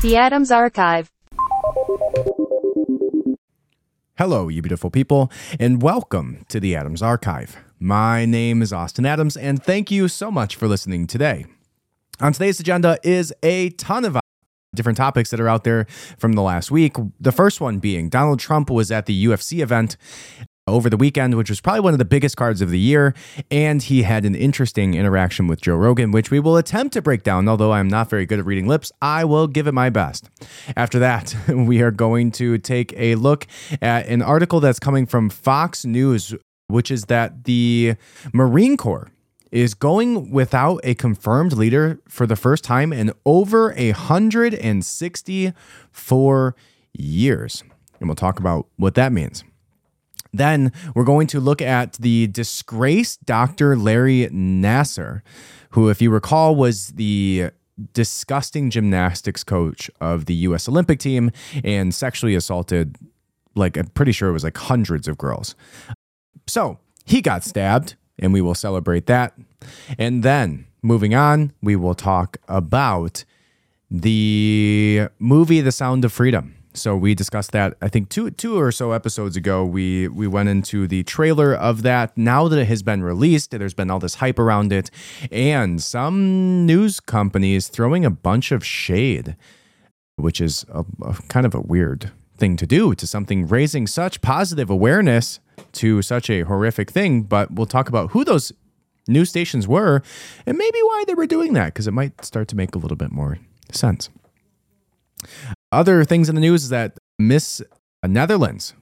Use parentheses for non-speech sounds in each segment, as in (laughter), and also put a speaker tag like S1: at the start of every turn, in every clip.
S1: The Adams Archive.
S2: Hello, you beautiful people, and welcome to the Adams Archive. My name is Austin Adams, and thank you so much for listening today. On today's agenda is a ton of different topics that are out there from the last week. The first one being Donald Trump was at the UFC event over the weekend, which was probably one of the biggest cards of the year. And he had an interesting interaction with Joe Rogan, which we will attempt to break down. Although I'm not very good at reading lips, I will give it my best. After that, (laughs) we are going to take a look at an article that's coming from Fox News, which is that the Marine Corps is going without a confirmed leader for the first time in over 164 years. And we'll talk about what that means. Then we're going to look at the disgraced Dr. Larry Nassar, who, if you recall, was the disgusting gymnastics coach of the US Olympic team and sexually assaulted, like, I'm pretty sure it was like hundreds of girls. So he got stabbed, and we will celebrate that. And then moving on, we will talk about the movie The Sound of Freedom. So we discussed that I think two two or so episodes ago. We we went into the trailer of that. Now that it has been released, there's been all this hype around it, and some news companies throwing a bunch of shade, which is a, a kind of a weird thing to do to something raising such positive awareness to such a horrific thing. But we'll talk about who those news stations were and maybe why they were doing that because it might start to make a little bit more sense. Other things in the news is that Miss Netherlands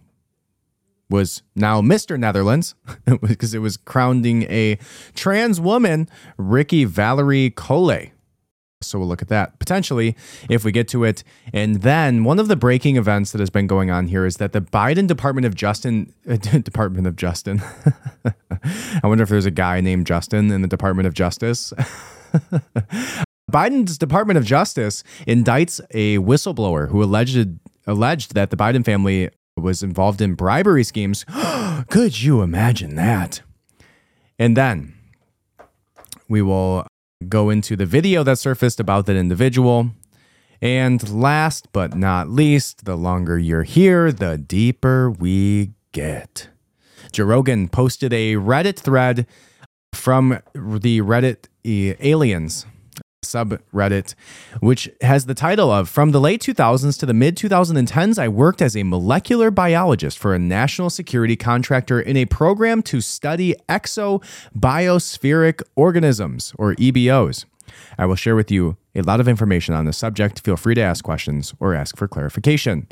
S2: was now Mr. Netherlands (laughs) because it was crowning a trans woman, Rikkie Valerie Kollé. So we'll look at that potentially if we get to it. And then one of the breaking events that has been going on here is that the Biden Department of Justin (laughs) Department of Justin. (laughs) I wonder if there's a guy named Justin in the Department of Justice. Biden's Department of Justice indicts a whistleblower who alleged alleged that the Biden family was involved in bribery schemes. (gasps) Could you imagine that? And then we will go into the video that surfaced about that individual. And last but not least, the longer you're here, the deeper we get. Joe Rogan posted a Reddit thread from the Reddit eh, aliens subreddit, which has the title of From the late 2000s to the mid 2010s, I worked as a molecular biologist for a national security contractor in a program to study exobiospheric organisms, or EBOs. I will share with you a lot of information on the subject. Feel free to ask questions or ask for clarification.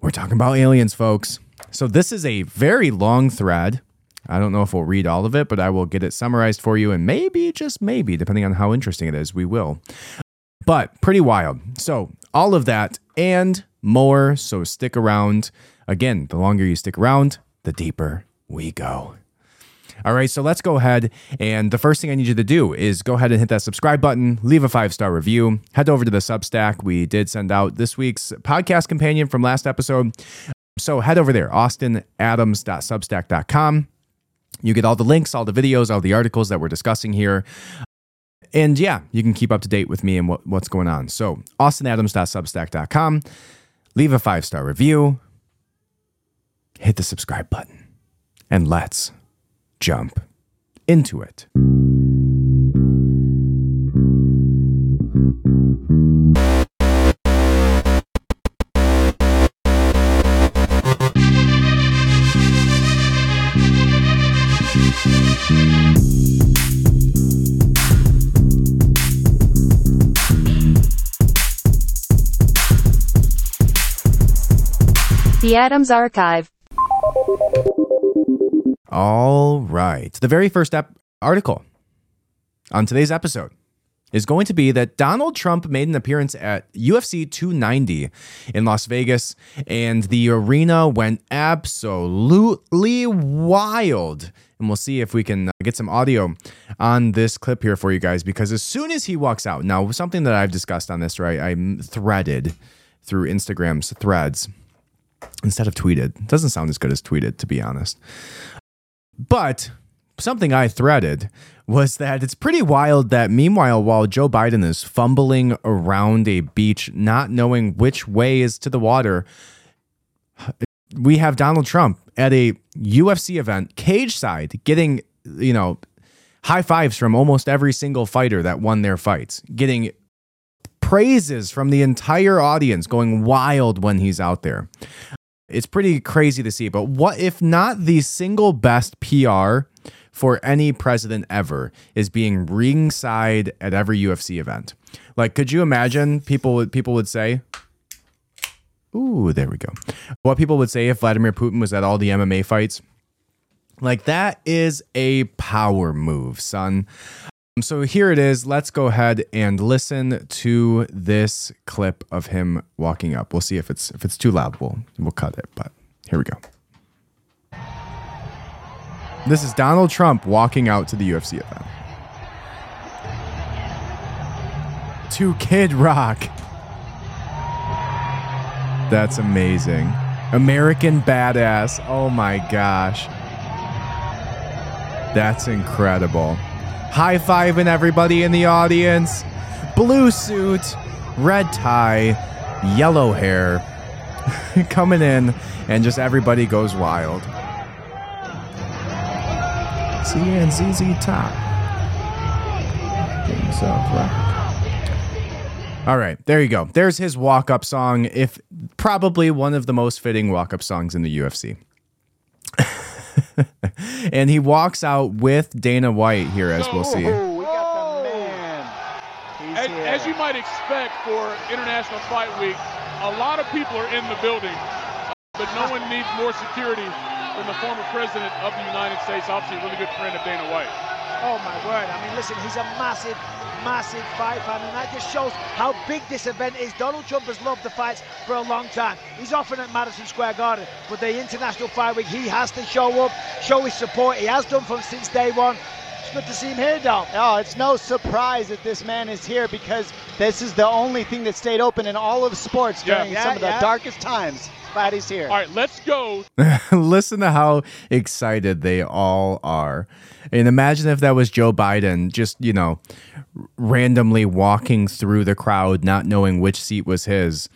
S2: We're talking about aliens, folks. So, this is a very long thread I don't know if we'll read all of it, but I will get it summarized for you. And maybe, just maybe, depending on how interesting it is, we will. But pretty wild. So, all of that and more. So, stick around. Again, the longer you stick around, the deeper we go. All right, so let's go ahead. And the first thing I need you to do is go ahead and hit that subscribe button, leave a five star review, head over to the Substack. We did send out this week's podcast companion from last episode. So head over there, austinadams.substack.com. You get all the links, all the videos, all the articles that we're discussing here. And yeah, you can keep up to date with me and what, what's going on. So, austinadams.substack.com. Leave a five star review, hit the subscribe button, and let's jump into it.
S1: The Adams Archive.
S2: All right. The very first article on today's episode is going to be that Donald Trump made an appearance at UFC 290 in Las Vegas, and the arena went absolutely wild. And we'll see if we can uh, get some audio on this clip here for you guys because as soon as he walks out, now, something that I've discussed on this, right? I'm threaded through Instagram's threads instead of tweeted. Doesn't sound as good as tweeted, to be honest. But something I threaded was that it's pretty wild that meanwhile, while Joe Biden is fumbling around a beach, not knowing which way is to the water, we have Donald Trump at a UFC event, cage side, getting, you know, high fives from almost every single fighter that won their fights, getting praises from the entire audience, going wild when he's out there. It's pretty crazy to see. But what if not the single best PR for any president ever is being ringside at every UFC event? Like, could you imagine people would people would say, Ooh, there we go. What people would say if Vladimir Putin was at all the MMA fights. Like, that is a power move, son. Um, so here it is. Let's go ahead and listen to this clip of him walking up. We'll see if it's if it's too loud. We'll we'll cut it, but here we go. This is Donald Trump walking out to the UFC event. To Kid Rock. That's amazing. American Badass. Oh my gosh. That's incredible. High fiving everybody in the audience. Blue suit, red tie, yellow hair. (laughs) Coming in, and just everybody goes wild. C and ZZ Top. Get right. All right, there you go. There's his walk up song, if probably one of the most fitting walk up songs in the UFC. (laughs) and he walks out with Dana White here, as we'll see.
S3: Oh, we got the man.
S4: As, as you might expect for International Fight Week, a lot of people are in the building, but no one needs more security than the former president of the United States, obviously a really good friend of Dana White.
S3: Oh my word! I mean, listen, he's a massive, massive fight fan, and that just shows how big this event is. Donald Trump has loved the fights for a long time. He's often at Madison Square Garden, but the International Fight Week, he has to show up, show his support. He has done from since day one. It's good to see him here, Dom.
S5: Oh, it's no surprise that this man is here because this is the only thing that stayed open in all of sports
S4: Yeah.
S5: during
S3: Yeah,
S5: some of the
S3: yeah.
S5: darkest times. Glad he's here.
S4: All right, let's go. (laughs)
S2: Listen to how excited they all are. And imagine if that was Joe Biden just, you know, randomly walking through the crowd, not knowing which seat was his.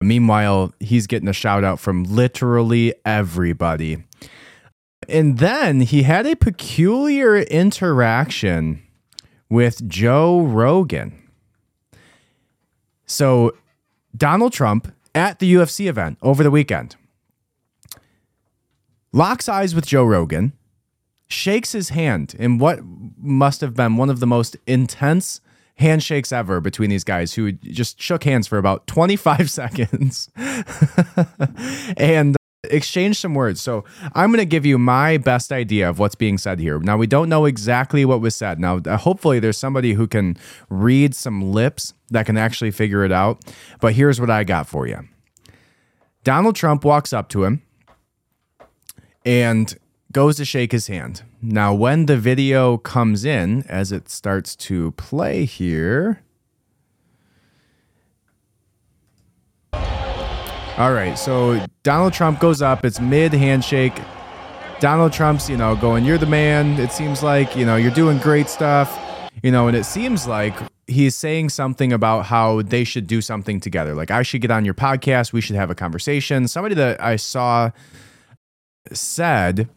S2: Meanwhile, he's getting a shout out from literally everybody. And then he had a peculiar interaction with Joe Rogan. So, Donald Trump at the UFC event over the weekend. Locks eyes with Joe Rogan, shakes his hand in what must have been one of the most intense handshakes ever between these guys who just shook hands for about 25 (laughs) seconds. (laughs) And exchanged some words. So I'm going to give you my best idea of what's being said here. Now, we don't know exactly what was said. Now, uh, hopefully, there's somebody who can read some lips that can actually figure it out. But here's what I got for you Donald Trump walks up to him and goes to shake his hand. Now, when the video comes in, as it starts to play here. All right, so Donald Trump goes up. It's mid handshake. Donald Trump's, you know, going, You're the man. It seems like, you know, you're doing great stuff, you know, and it seems like he's saying something about how they should do something together. Like, I should get on your podcast. We should have a conversation. Somebody that I saw said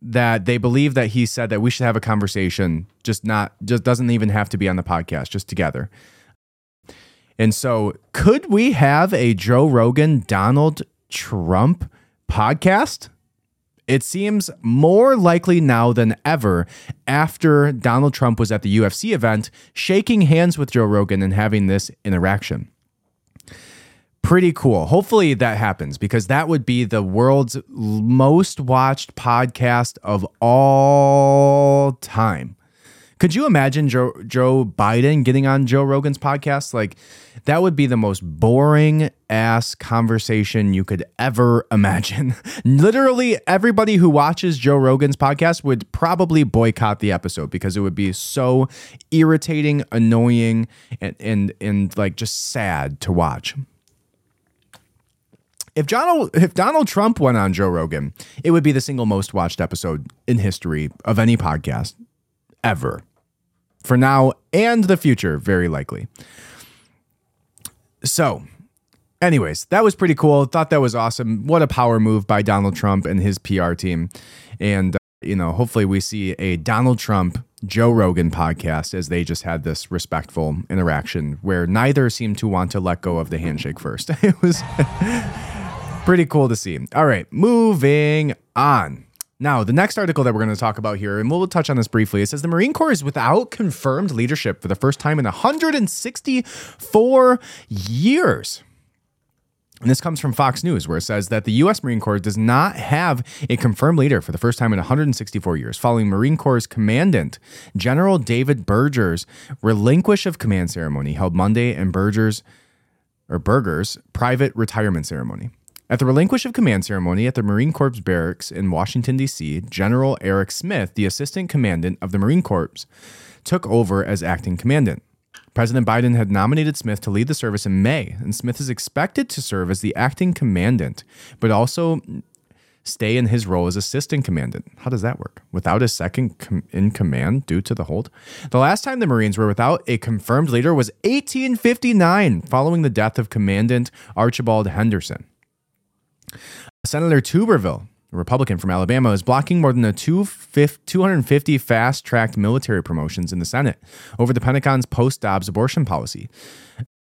S2: that they believe that he said that we should have a conversation, just not, just doesn't even have to be on the podcast, just together. And so, could we have a Joe Rogan Donald Trump podcast? It seems more likely now than ever after Donald Trump was at the UFC event, shaking hands with Joe Rogan and having this interaction. Pretty cool. Hopefully that happens because that would be the world's most watched podcast of all time. Could you imagine Joe, Joe Biden getting on Joe Rogan's podcast? Like, that would be the most boring ass conversation you could ever imagine. (laughs) Literally, everybody who watches Joe Rogan's podcast would probably boycott the episode because it would be so irritating, annoying, and, and, and like just sad to watch. If Donald if Donald Trump went on Joe Rogan, it would be the single most watched episode in history of any podcast ever. For now and the future, very likely. So, anyways, that was pretty cool. Thought that was awesome. What a power move by Donald Trump and his PR team. And, uh, you know, hopefully we see a Donald Trump Joe Rogan podcast as they just had this respectful interaction where neither seemed to want to let go of the handshake first. (laughs) it was (laughs) pretty cool to see. All right, moving on. Now, the next article that we're going to talk about here, and we'll touch on this briefly, it says the Marine Corps is without confirmed leadership for the first time in 164 years. And this comes from Fox News, where it says that the U.S. Marine Corps does not have a confirmed leader for the first time in 164 years, following Marine Corps Commandant General David Berger's relinquish of command ceremony held Monday and Berger's or Berger's private retirement ceremony. At the relinquish of command ceremony at the Marine Corps barracks in Washington, D.C., General Eric Smith, the assistant commandant of the Marine Corps, took over as acting commandant. President Biden had nominated Smith to lead the service in May, and Smith is expected to serve as the acting commandant, but also stay in his role as assistant commandant. How does that work? Without a second com- in command due to the hold? The last time the Marines were without a confirmed leader was 1859, following the death of Commandant Archibald Henderson. Senator Tuberville, a Republican from Alabama, is blocking more than a 250 fast tracked military promotions in the Senate over the Pentagon's post Dobbs abortion policy.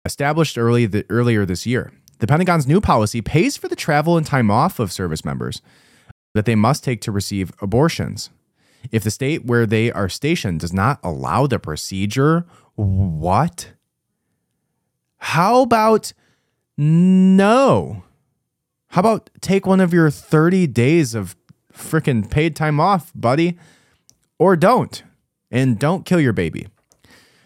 S2: Established early the, earlier this year, the Pentagon's new policy pays for the travel and time off of service members that they must take to receive abortions. If the state where they are stationed does not allow the procedure, what? How about no? How about take one of your 30 days of freaking paid time off, buddy? Or don't. And don't kill your baby.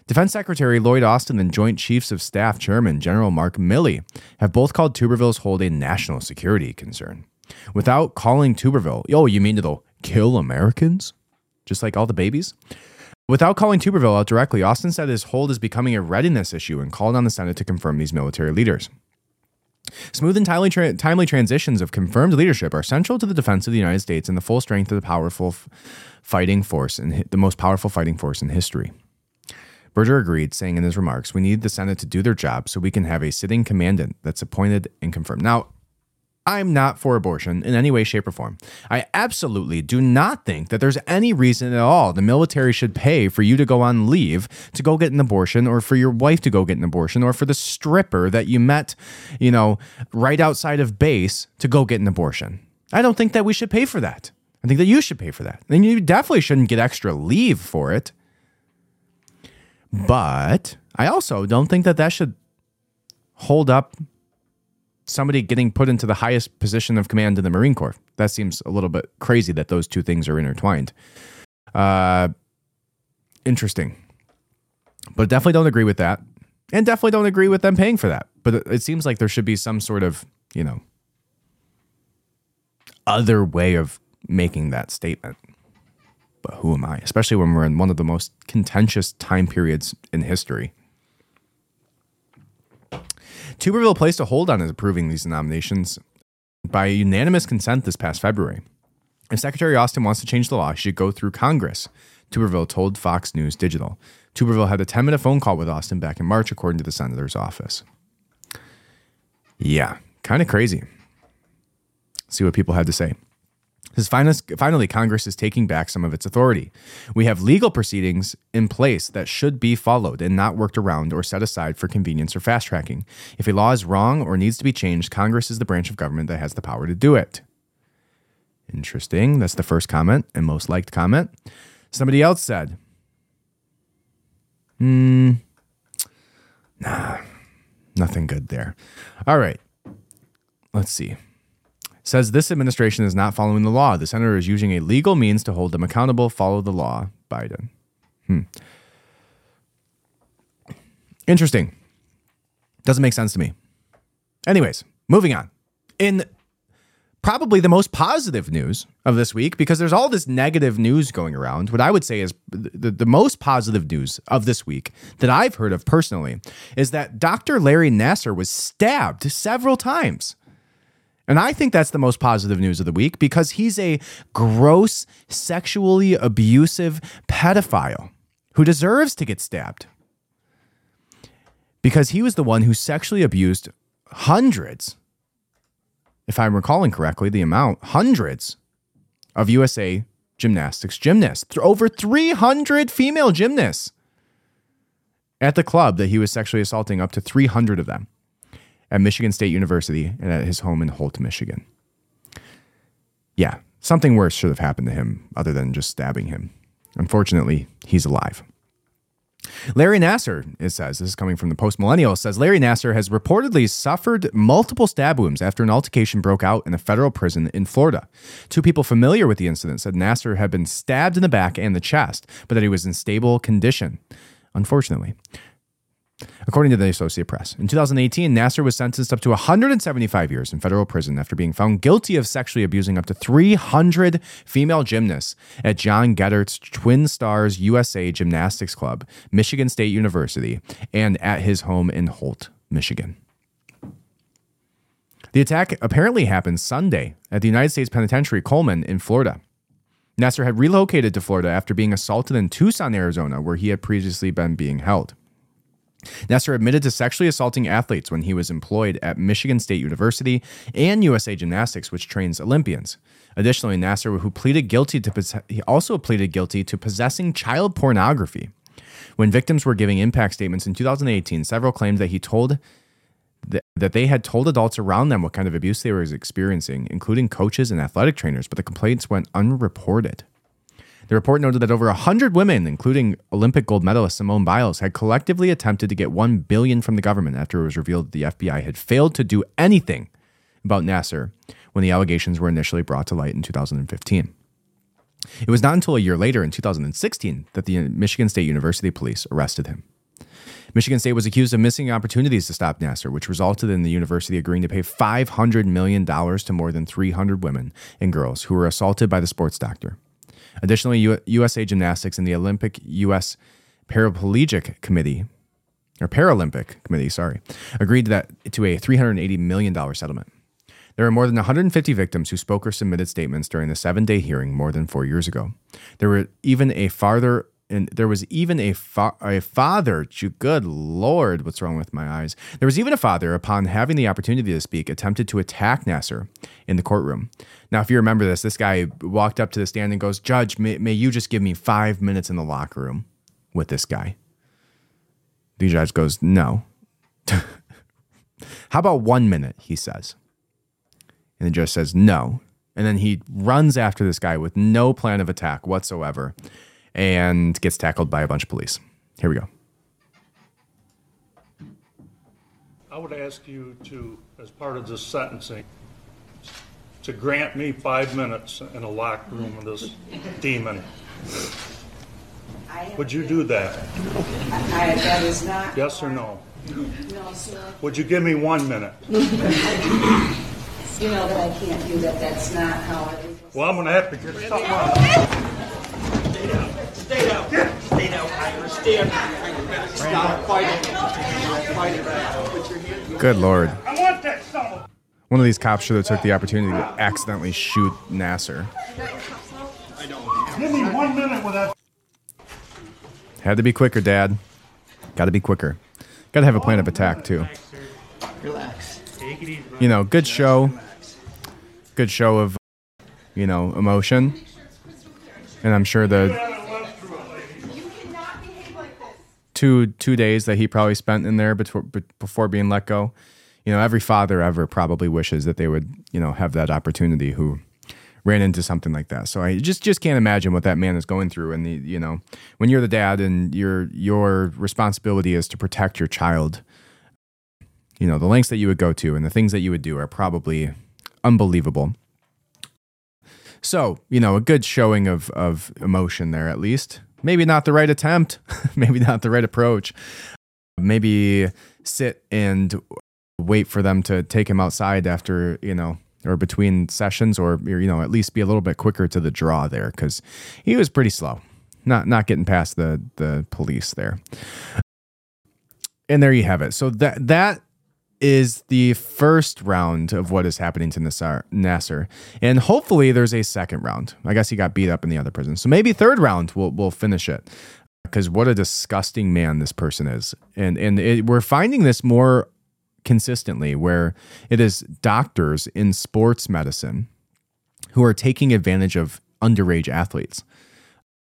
S2: Defense Secretary Lloyd Austin and Joint Chiefs of Staff Chairman General Mark Milley have both called Tuberville's hold a national security concern. Without calling Tuberville, oh, you mean it'll kill Americans? Just like all the babies? Without calling Tuberville out directly, Austin said his hold is becoming a readiness issue and called on the Senate to confirm these military leaders. Smooth and timely, tra- timely transitions of confirmed leadership are central to the defense of the United States and the full strength of the powerful f- fighting force and hi- the most powerful fighting force in history. Berger agreed, saying in his remarks, "We need the Senate to do their job so we can have a sitting commandant that's appointed and confirmed." Now, I'm not for abortion in any way, shape, or form. I absolutely do not think that there's any reason at all the military should pay for you to go on leave to go get an abortion, or for your wife to go get an abortion, or for the stripper that you met, you know, right outside of base to go get an abortion. I don't think that we should pay for that. I think that you should pay for that. And you definitely shouldn't get extra leave for it. But I also don't think that that should hold up somebody getting put into the highest position of command in the Marine Corps. That seems a little bit crazy that those two things are intertwined. Uh, interesting. But definitely don't agree with that. And definitely don't agree with them paying for that. But it, it seems like there should be some sort of, you know, other way of making that statement. But who am I? Especially when we're in one of the most contentious time periods in history. Tuberville placed a hold on approving these nominations by unanimous consent this past February. If Secretary Austin wants to change the law, she should go through Congress, Tuberville told Fox News Digital. Tuberville had a 10 minute phone call with Austin back in March, according to the senator's office. Yeah, kind of crazy. See what people had to say. Says finally, Congress is taking back some of its authority. We have legal proceedings in place that should be followed and not worked around or set aside for convenience or fast tracking. If a law is wrong or needs to be changed, Congress is the branch of government that has the power to do it. Interesting. That's the first comment and most liked comment. Somebody else said, hmm, nah, nothing good there. All right. Let's see says this administration is not following the law. The senator is using a legal means to hold them accountable. Follow the law, Biden. Hmm. Interesting. Doesn't make sense to me. Anyways, moving on. In probably the most positive news of this week, because there's all this negative news going around, what I would say is the, the most positive news of this week that I've heard of personally is that Dr. Larry Nassar was stabbed several times And I think that's the most positive news of the week because he's a gross, sexually abusive pedophile who deserves to get stabbed. Because he was the one who sexually abused hundreds, if I'm recalling correctly, the amount, hundreds of USA gymnastics gymnasts, over 300 female gymnasts at the club that he was sexually assaulting up to 300 of them at Michigan State University and at his home in Holt, Michigan. Yeah, something worse should have happened to him other than just stabbing him. Unfortunately, he's alive. Larry Nassar, it says, this is coming from the Post Millennial, says Larry Nassar has reportedly suffered multiple stab wounds after an altercation broke out in a federal prison in Florida. Two people familiar with the incident said Nassar had been stabbed in the back and the chest, but that he was in stable condition. Unfortunately, According to the Associated Press, in 2018, Nassar was sentenced up to 175 years in federal prison after being found guilty of sexually abusing up to 300 female gymnasts at John Geddert's Twistars USA Gymnastics Club, Michigan State University, and at his home in Holt, Michigan. The attack apparently happened Sunday at the United States Penitentiary Coleman in Florida. Nassar had relocated to Florida after being assaulted in Tucson, Arizona, where he had previously been being held. Nassar admitted to sexually assaulting athletes when he was employed at Michigan State University and USA Gymnastics, which trains Olympians. Additionally, Nassar, who pleaded guilty to he also pleaded guilty to possessing child pornography. When victims were giving impact statements in 2018, several claimed that he told that they had told adults around them what kind of abuse they were experiencing, including coaches and athletic trainers, but the complaints went unreported. The report noted that over 100 women, including Olympic gold medalist Simone Biles, had collectively attempted to get 1 billion from the government after it was revealed that the FBI had failed to do anything about Nassar when the allegations were initially brought to light in 2015. It was not until a year later in 2016 that the Michigan State University police arrested him. Michigan State was accused of missing opportunities to stop Nassar, which resulted in the university agreeing to pay $500 million to more than 300 women and girls who were assaulted by the sports doctor. Additionally, U- USA Gymnastics and the Olympic U.S. Paraplegic Committee, or Paralympic Committee, sorry, agreed to that to a $380 million settlement. There were more than 150 victims who spoke or submitted statements during the seven-day hearing more than four years ago. There were even a farther and there was even a, fa- a father. Good Lord, what's wrong with my eyes? There was even a father, upon having the opportunity to speak, attempted to attack Nassar in the courtroom. Now, if you remember this, this guy walked up to the stand and goes, Judge, may, may you just give me five minutes in the locker room with this guy? The judge goes, No. (laughs) How about one minute? He says. And the judge says, No. And then he runs after this guy with no plan of attack whatsoever and gets tackled by a bunch of police. Here we go.
S6: I would ask you to, as part of this sentencing, to grant me five minutes in a locked room with this demon. Would you do that?
S7: I, that is not.
S6: Yes or no?
S7: No, sir.
S6: Would you give me one minute? (laughs)
S7: You know that I can't do that. That's not how it is.
S6: Well, I'm going to have to get something on. (laughs)
S8: Stay down. Stay down, Irish. Stay down. Stop fighting. Fighting.
S2: Good Lord.
S6: I want that son
S2: One of these cops should have took the opportunity to accidentally shoot Nassar.
S6: Give me one minute with that.
S2: Had to be quicker, Dad. Got to be quicker. Got to have a plan of attack too.
S8: Relax.
S2: You know, good show. Good show of, you know, emotion. And I'm sure the two two days that he probably spent in there before before being let go. You know, every father ever probably wishes that they would, you know, have that opportunity who ran into something like that. So I just just can't imagine what that man is going through. And the you know, when you're the dad and your your responsibility is to protect your child, you know, the lengths that you would go to and the things that you would do are probably unbelievable. So, you know, a good showing of of emotion there at least. Maybe not the right attempt, (laughs) maybe not the right approach. Maybe sit and wait for them to take him outside after, you know, or between sessions or you know, at least be a little bit quicker to the draw there cuz he was pretty slow. Not not getting past the the police there. And there you have it. So that that is the first round of what is happening to Nassar, Nasser. And hopefully there's a second round. I guess he got beat up in the other prison. So maybe third round we'll, we'll finish it. Because what a disgusting man this person is. And, and it, we're finding this more consistently where it is doctors in sports medicine who are taking advantage of underage athletes.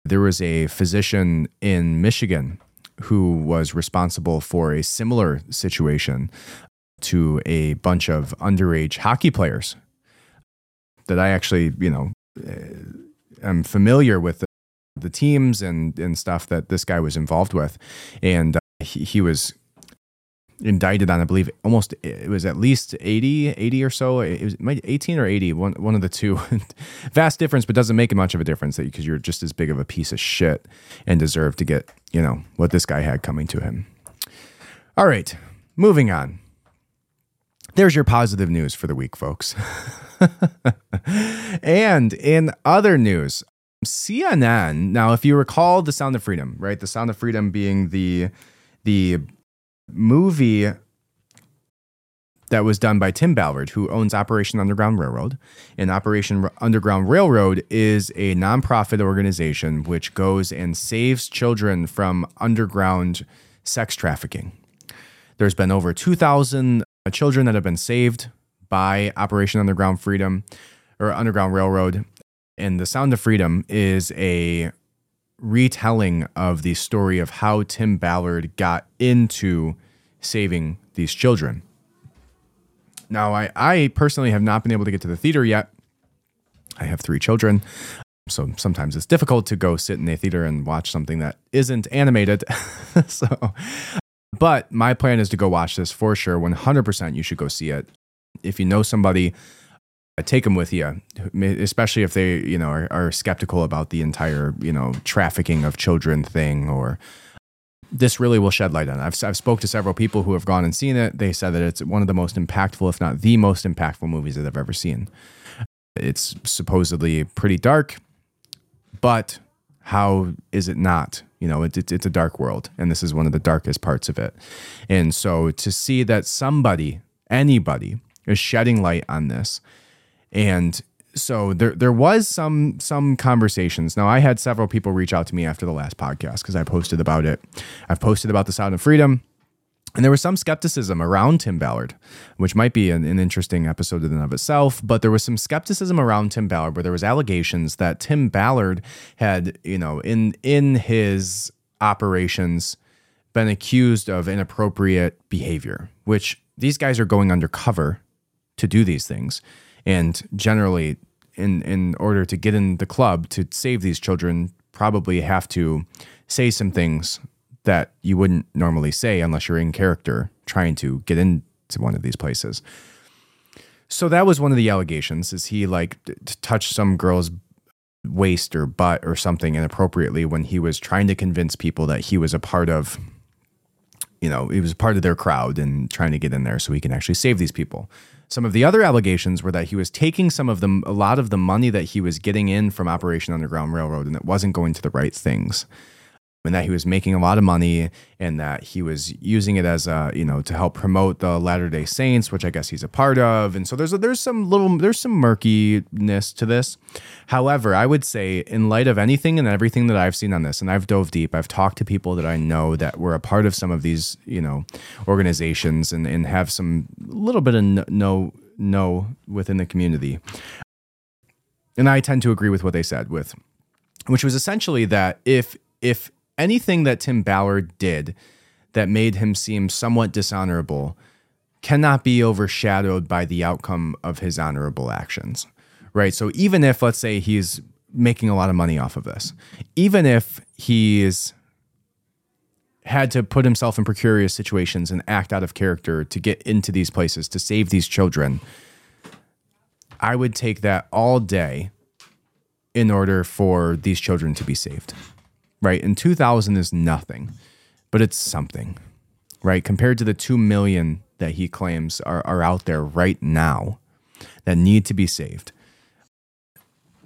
S2: There was a physician in Michigan who was responsible for a similar situation to a bunch of underage hockey players that I actually, you know, am familiar with the, the teams and, and stuff that this guy was involved with. And uh, he, he was indicted on, I believe, almost it was at least 80, 80 or so. It was 18 or 80, one, one of the two. (laughs) Vast difference, but doesn't make much of a difference because you're just as big of a piece of shit and deserve to get, you know, what this guy had coming to him. All right, moving on. There's your positive news for the week, folks. (laughs) and in other news, CNN. Now, if you recall, The Sound of Freedom, right? The Sound of Freedom being the the movie that was done by Tim Ballard, who owns Operation Underground Railroad. And Operation Underground Railroad is a nonprofit organization which goes and saves children from underground sex trafficking. There's been over 2,000 children that have been saved by Operation Underground Freedom or Underground Railroad. And The Sound of Freedom is a retelling of the story of how Tim Ballard got into saving these children. Now, I, I personally have not been able to get to the theater yet. I have three children. So sometimes it's difficult to go sit in a theater and watch something that isn't animated. (laughs) so, but my plan is to go watch this for sure. 100% you should go see it. If you know somebody take them with you, especially if they, you know, are, are, skeptical about the entire, you know, trafficking of children thing or this really will shed light on it. I've, I've spoke to several people who have gone and seen it. They said that it's one of the most impactful, if not the most impactful movies that I've ever seen. It's supposedly pretty dark, but how is it not? You know, it, it, it's a dark world, and this is one of the darkest parts of it. And so to see that somebody, anybody, is shedding light on this and so there there was some some conversations. Now I had several people reach out to me after the last podcast because I posted about it. I've posted about the Sound of Freedom. And there was some skepticism around Tim Ballard, which might be an, an, interesting episode in and of itself. But there was some skepticism around Tim Ballard, where there was allegations that Tim Ballard had, you know, in in his operations, been accused of inappropriate behavior. Which these guys are going undercover to do these things. And generally, in in order to get in the club to save these children, probably have to say some things that you wouldn't normally say unless you're in character trying to get into one of these places. So that was one of the allegations is he like t- touched some girl's waist or butt or something inappropriately when he was trying to convince people that he was a part of you know, he was part of their crowd and trying to get in there so he can actually save these people. Some of the other allegations were that he was taking some of the a lot of the money that he was getting in from Operation Underground Railroad and it wasn't going to the right things and that he was making a lot of money and that he was using it as a you know to help promote the Latter Day Saints, which I guess he's a part of. And so there's a, there's some little there's some murkiness to this. However, I would say in light of anything and everything that I've seen on this, and I've dove deep, I've talked to people that I know that were a part of some of these you know organizations and and have some little bit of no no within the community. And I tend to agree with what they said with which was essentially that if if anything that Tim Ballard did that made him seem somewhat dishonorable cannot be overshadowed by the outcome of his honorable actions. Right? So even if let's say he's making a lot of money off of this, even if he's had to put himself in precarious situations and act out of character to get into these places to save these children, I would take that all day in order for these children to be saved right? And 2000 is nothing, but it's something, right? Compared to the 2 million that he claims are, are out there right now that need to be saved.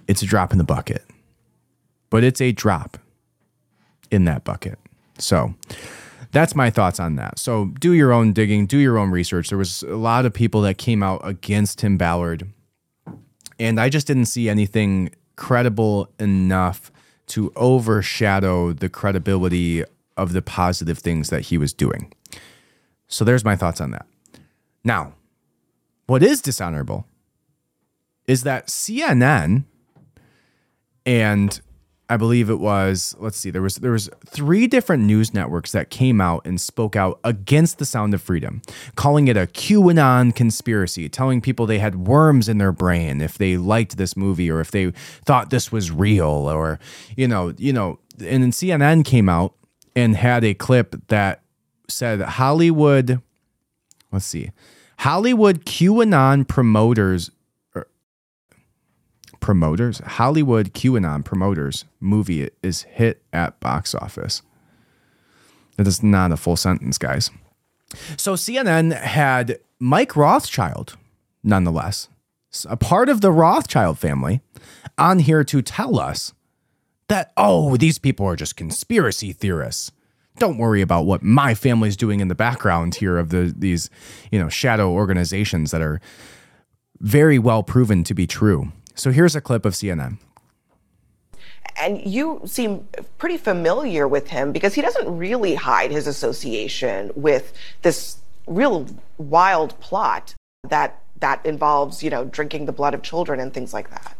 S2: It's a drop in the bucket, but it's a drop in that bucket. So that's my thoughts on that. So do your own digging, do your own research. There was a lot of people that came out against Tim Ballard, and I just didn't see anything credible enough to overshadow the credibility of the positive things that he was doing. So there's my thoughts on that. Now, what is dishonorable is that CNN and I believe it was let's see there was there was three different news networks that came out and spoke out against the sound of freedom calling it a QAnon conspiracy telling people they had worms in their brain if they liked this movie or if they thought this was real or you know you know and then CNN came out and had a clip that said Hollywood let's see Hollywood QAnon promoters promoters, Hollywood QAnon promoters movie is hit at box office. That is not a full sentence, guys. So CNN had Mike Rothschild, nonetheless, a part of the Rothschild family, on here to tell us that, oh, these people are just conspiracy theorists. Don't worry about what my family's doing in the background here of the these, you know, shadow organizations that are very well proven to be true. So here's a clip of CNN.
S9: And you seem pretty familiar with him because he doesn't really hide his association with this real wild plot that that involves, you know, drinking the blood of children and things like that.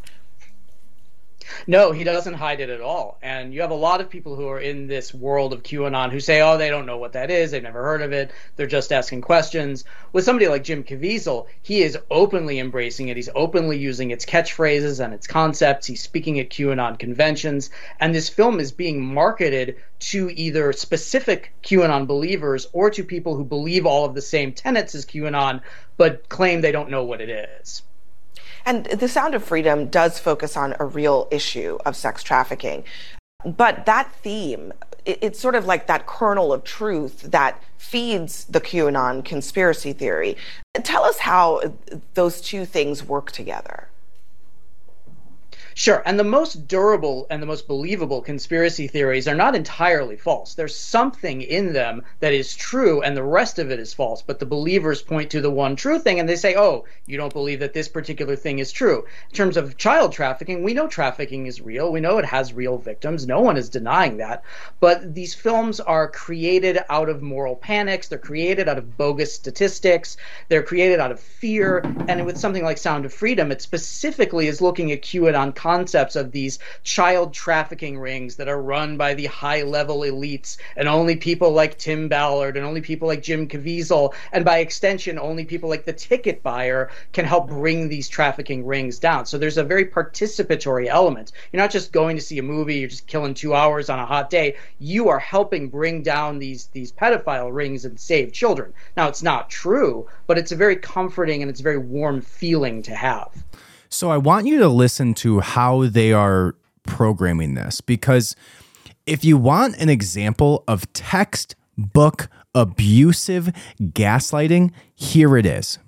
S10: No, he doesn't hide it at all. And you have a lot of people who are in this world of QAnon who say, oh, they don't know what that is. They've never heard of it. They're just asking questions. With somebody like Jim Caviezel, he is openly embracing it. He's openly using its catchphrases and its concepts. He's speaking at QAnon conventions. And this film is being marketed to either specific QAnon believers or to people who believe all of the same tenets as QAnon, but claim they don't know what it is.
S9: And The Sound of Freedom does focus on a real issue of sex trafficking. But that theme, it's sort of like that kernel of truth that feeds the QAnon conspiracy theory. Tell us how those two things work together.
S10: Sure. And the most durable and the most believable conspiracy theories are not entirely false. There's something in them that is true and the rest of it is false. But the believers point to the one true thing and they say, oh, you don't believe that this particular thing is true. In terms of child trafficking, we know trafficking is real. We know it has real victims. No one is denying that. But these films are created out of moral panics. They're created out of bogus statistics. They're created out of fear. And with something like Sound of Freedom, it specifically is looking at QAnon concepts of these child trafficking rings that are run by the high level elites and only people like Tim Ballard and only people like Jim Caviezel and by extension only people like the ticket buyer can help bring these trafficking rings down. So there's a very participatory element. You're not just going to see a movie, you're just killing 2 hours on a hot day. You are helping bring down these these pedophile rings and save children. Now it's not true, but it's a very comforting and it's a very warm feeling to have.
S2: So I want you to listen to how they are programming this because if you want an example of textbook abusive gaslighting, here it is.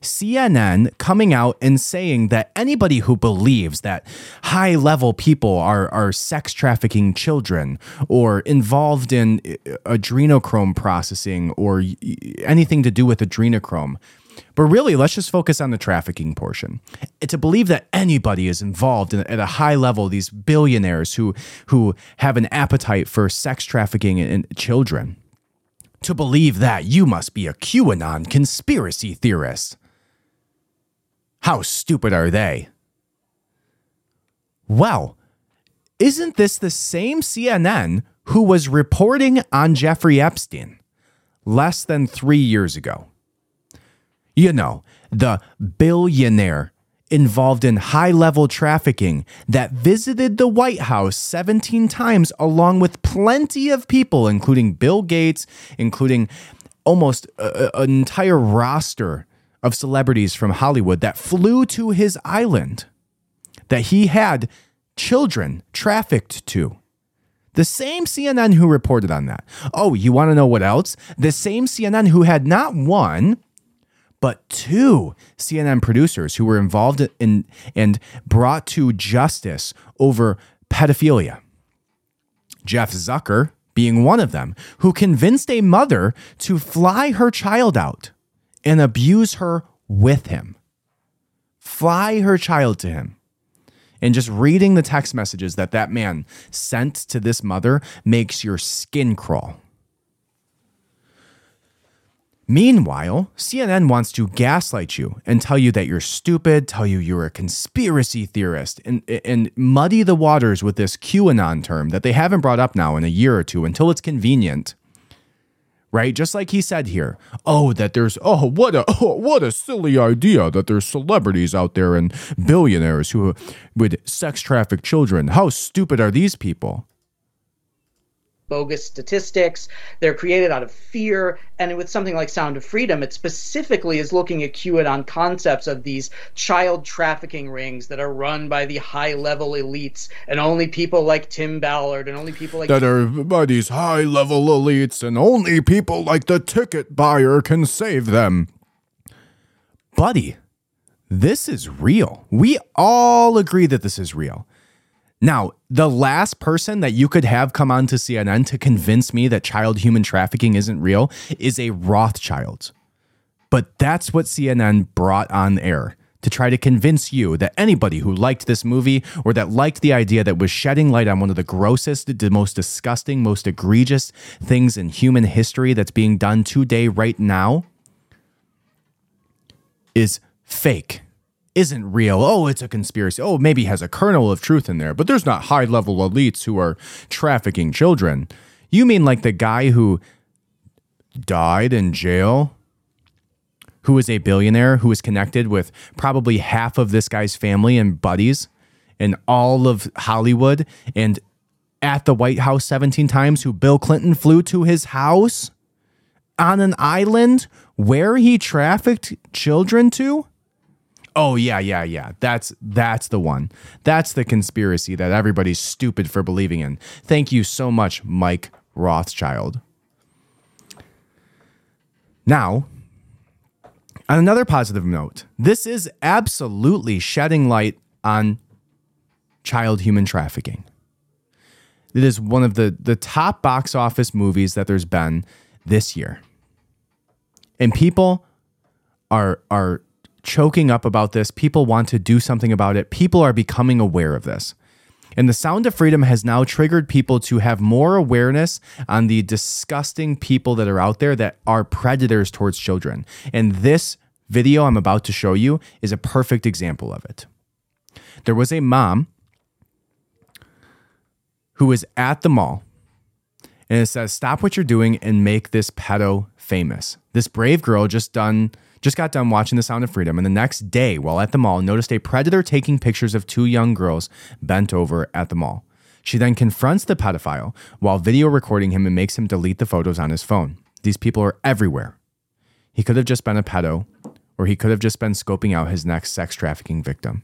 S2: CNN coming out and saying that anybody who believes that high level people are, are sex trafficking children or involved in uh, adrenochrome processing or anything to do with adrenochrome. But really, let's just focus on the trafficking portion. To believe that anybody is involved in, at a high level, these billionaires who who have an appetite for sex trafficking in children, to believe that you must be a QAnon conspiracy theorist. How stupid are they? Well, isn't this the same CNN who was reporting on Jeffrey Epstein less than three years ago? You know, the billionaire involved in high level trafficking that visited the White House 17 times, along with plenty of people, including Bill Gates, including almost a, an entire roster of celebrities from Hollywood that flew to his island that he had children trafficked to. The same CNN who reported on that. Oh, you want to know what else? The same CNN who had not one, but two CNN producers who were involved in and brought to justice over pedophilia. Jeff Zucker being one of them, who convinced a mother to fly her child out and abuse her with him. Fly her child to him. And just reading the text messages that that man sent to this mother makes your skin crawl. Meanwhile, CNN wants to gaslight you and tell you that you're stupid, tell you you're a conspiracy theorist, and, and muddy the waters with this QAnon term that they haven't brought up now in a year or two until it's convenient. Right? Just like he said here. Oh, that there's oh what a (laughs) oh, what a silly idea that there's celebrities out there and billionaires who would sex traffic children. How stupid are these people?
S10: Bogus statistics. They're created out of fear. And with something like Sound of Freedom, it specifically is looking at QAnon concepts of these child trafficking rings that are run by the high level elites and only people like Tim Ballard and only people like.
S2: That are by these high level elites and only people like the ticket buyer can save them. Buddy, this is real. We all agree that this is real. Now, the last person that you could have come on to CNN to convince me that child human trafficking isn't real is a Rothschild. But that's what CNN brought on air to try to convince you that anybody who liked this movie or that liked the idea that was shedding light on one of the grossest, the most disgusting, most egregious things in human history that's being done today, right now, is fake isn't real. Oh, it's a conspiracy. Oh, maybe has a kernel of truth in there, but there's not high level elites who are trafficking children. You mean like the guy who died in jail? Who was a billionaire who was connected with probably half of this guy's family and buddies and all of Hollywood and at the White House 17 times, who Bill Clinton flew to his house on an island where he trafficked children to? Oh yeah, yeah, yeah. That's that's the one. That's the conspiracy that everybody's stupid for believing in. Thank you so much, Mike Rothschild. Now, on another positive note, this is absolutely shedding light on child human trafficking. It is one of the, the top box office movies that there's been this year. And people are are choking up about this. People want to do something about it. People are becoming aware of this. And the Sound of Freedom has now triggered people to have more awareness on the disgusting people that are out there that are predators towards children. And this video I'm about to show you is a perfect example of it. There was a mom who was at the mall and it says, Stop what you're doing and make this pedo famous. This brave girl just done just got done watching The Sound of Freedom, and the next day, while at the mall, noticed a predator taking pictures of two young girls bent over at the mall. She then confronts the pedophile while video recording him and makes him delete the photos on his phone. These people are everywhere. He could have just been a pedo, or he could have just been scoping out his next sex trafficking victim.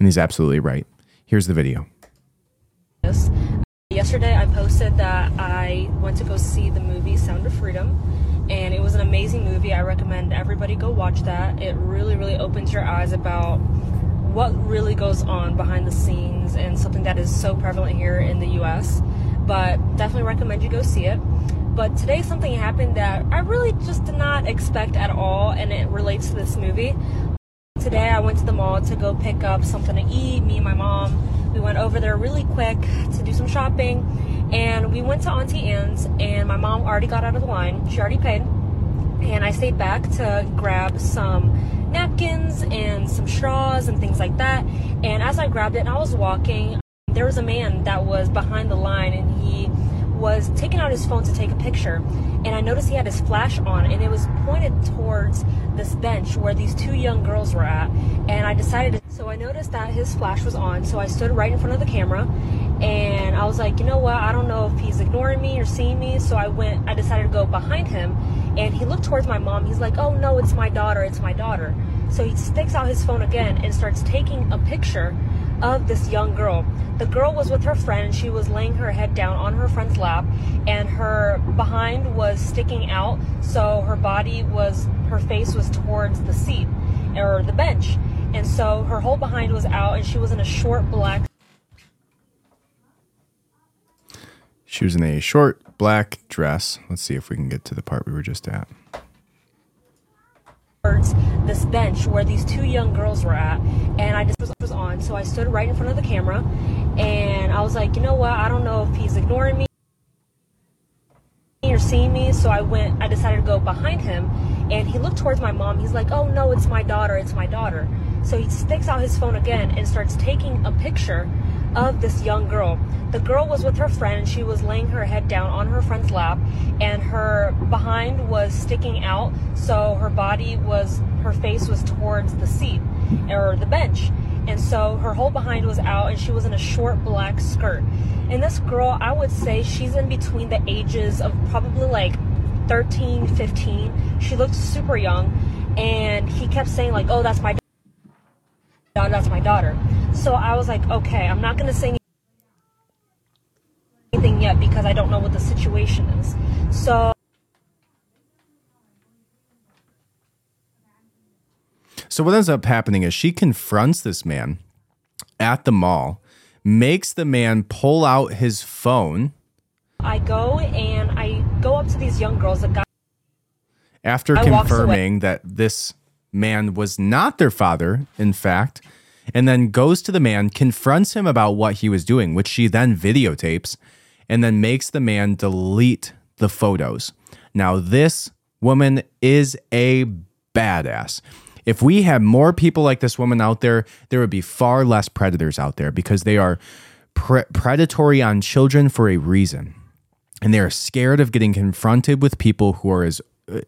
S2: And he's absolutely right. Here's the video.
S11: Yesterday, I posted that I went to go see the movie Sound of Freedom and it was an amazing movie. I recommend everybody go watch that. It really, really opens your eyes about what really goes on behind the scenes and something that is so prevalent here in the US. But definitely recommend you go see it. But today something happened that I really just did not expect at all and it relates to this movie. Today I went to the mall to go pick up something to eat, me and my mom. We went over there really quick to do some shopping and we went to Auntie Anne's and my mom already got out of the line. She already paid. And I stayed back to grab some napkins and some straws and things like that. And as I grabbed it and I was walking, there was a man that was behind the line and he was taking out his phone to take a picture and I noticed he had his flash on and it was pointed towards this bench where these two young girls were at and I decided to, so I noticed that his flash was on so I stood right in front of the camera and I was like you know what? I don't know if he's ignoring me or seeing me so I went I decided to go behind him and he looked towards my mom. He's like oh no it's my daughter it's my daughter so he sticks out his phone again and starts taking a picture of this young girl. The girl was with her friend. And she was laying her head down on her friend's lap, and her behind was sticking out. So her body was, her face was towards the seat or the bench. And so her whole behind was out, and she was in a short black
S2: She was in a short black dress. Let's see if we can get to the part we were just at.
S11: This bench where these two young girls were at and I just was, was on. So I stood right in front of the camera and I was like you know what? I don't know if he's ignoring me or seeing me. So I went I decided to go behind him and he looked towards my mom. He's like oh no it's my daughter it's my daughter. So he sticks out his phone again and starts taking a picture of this young girl. The girl was with her friend and she was laying her head down on her friend's lap and her behind was sticking out so her body was her face was towards the seat or the bench. And so her whole behind was out and she was in a short black skirt. And this girl, I would say she's in between the ages of probably like 13, 15. She looked super young and he kept saying like, "Oh, that's my. That's my daughter." So I was like, "Okay, I'm not going to say anything yet because I don't know what the situation is." So
S2: So what ends up happening is she confronts this man at the mall, makes the man pull out his phone
S11: I go and I go up to these young girls. A guy
S2: after
S11: I
S2: confirming that this man was not their father, in fact, and then goes to the man, confronts him about what he was doing, which she then videotapes, and then makes the man delete the photos. Now, this woman is a badass. If we had more people like this woman out there, there would be far less predators out there because they are pre- predatory on children for a reason and they're scared of getting confronted with people who are as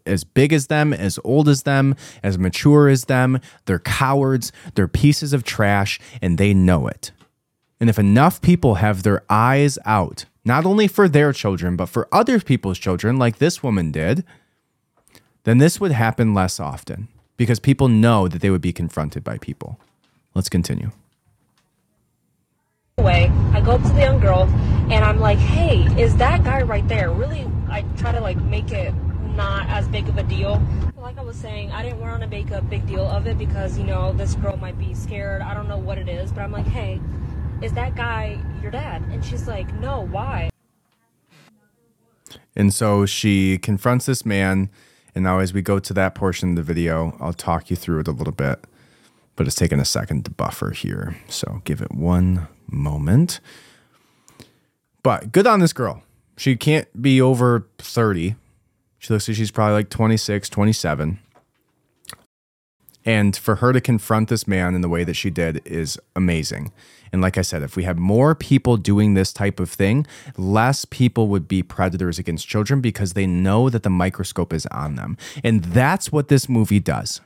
S2: as big as them, as old as them, as mature as them. They're cowards, they're pieces of trash, and they know it. And if enough people have their eyes out, not only for their children, but for other people's children, like this woman did, then this would happen less often because people know that they would be confronted by people. Let's continue.
S11: away. I go up to the young girl and I'm like, "Hey, is that guy right there?" Really, I try to like make it not as big of a deal. Like I was saying, I didn't want to make a big deal of it because you know this girl might be scared. I don't know what it is, but I'm like, "Hey, is that guy your dad?" And she's like, "No, why?"
S2: And so she confronts this man. And now, as we go to that portion of the video, I'll talk you through it a little bit. But it's taking a second to buffer here. So give it one moment. But good on this girl. She can't be over 30. She looks like she's probably like 26, 27. And for her to confront this man in the way that she did is amazing. And like I said, if we had more people doing this type of thing, less people would be predators against children because they know that the microscope is on them. And that's what this movie does.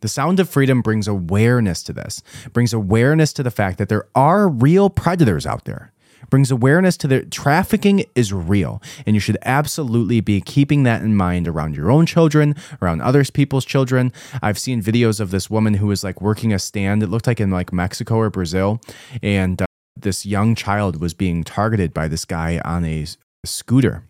S2: The Sound of Freedom brings awareness to this, brings awareness to the fact that there are real predators out there, brings awareness to the trafficking is real. And you should absolutely be keeping that in mind around your own children, around other people's children. I've seen videos of this woman who was like working a stand, it looked like in like Mexico or Brazil. And uh, this young child was being targeted by this guy on a scooter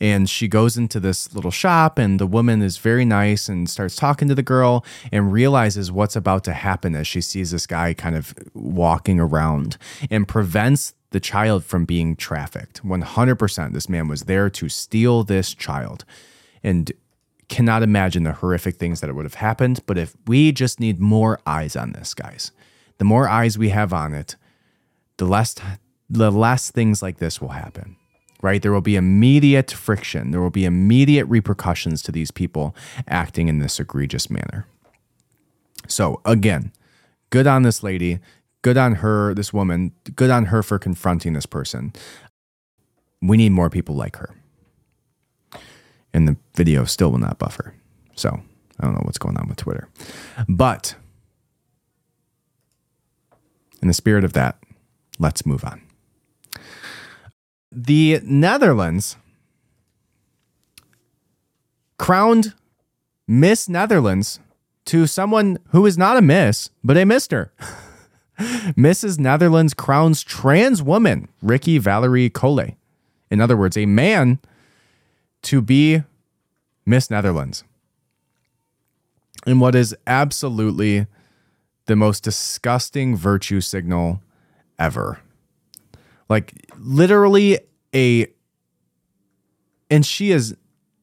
S2: and she goes into this little shop and the woman is very nice and starts talking to the girl and realizes what's about to happen as she sees this guy kind of walking around and prevents the child from being trafficked. 100% this man was there to steal this child. And cannot imagine the horrific things that would have happened but if we just need more eyes on this guys the more eyes we have on it the less the less things like this will happen right? There will be immediate friction. There will be immediate repercussions to these people acting in this egregious manner. So, again, good on this lady. Good on her, this woman. Good on her for confronting this person. We need more people like her. And the video still will not buffer. So, I don't know what's going on with Twitter. But in the spirit of that, let's move on. The Netherlands crowned Miss Netherlands to someone who is not a Miss, but a Mister. (laughs) Mrs. Netherlands crowns trans woman Rikkie Valerie Kollé. In other words, a man to be Miss Netherlands. In what is absolutely the most disgusting virtue signal ever. Like literally a and she is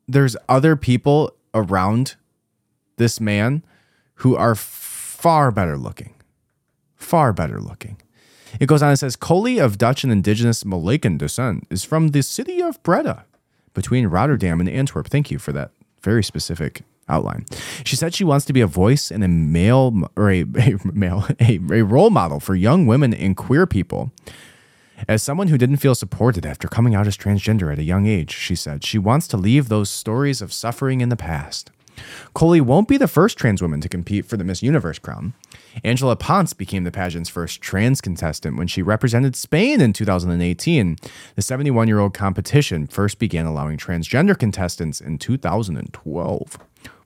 S2: there's other people around this man who are far better looking. Far better looking. It goes on and says Kollé of Dutch and indigenous Moluccan descent is from the city of Breda between Rotterdam and Antwerp. Thank you for that very specific outline. She said she wants to be a voice and a male or a, (laughs) a male a, a role model for young women and queer people. As someone who didn't feel supported after coming out as transgender at a young age, she said she wants to leave those stories of suffering in the past. Kollé won't be the first trans woman to compete for the Miss Universe crown. Angela Ponce became the pageant's first trans contestant when she represented Spain in 2018. The 71 year old competition first began allowing transgender contestants in 2012.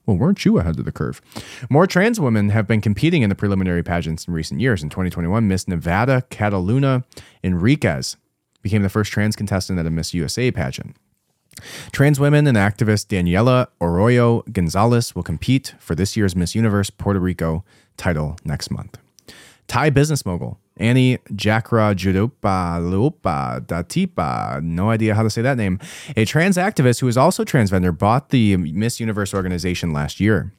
S2: Well, weren't you ahead of the curve? More trans women have been competing in the preliminary pageants in recent years. In 2021, Miss Nevada Kataluna Enriquez became the first trans contestant at a Miss USA pageant. Trans women and activist Daniela Arroyo Gonzalez will compete for this year's Miss Universe Puerto Rico title next month. Thai business mogul Annie Jakra Judopa Lupa Datipa, no idea how to say that name, a trans activist who is also trans vendor, bought the Miss Universe organization last year.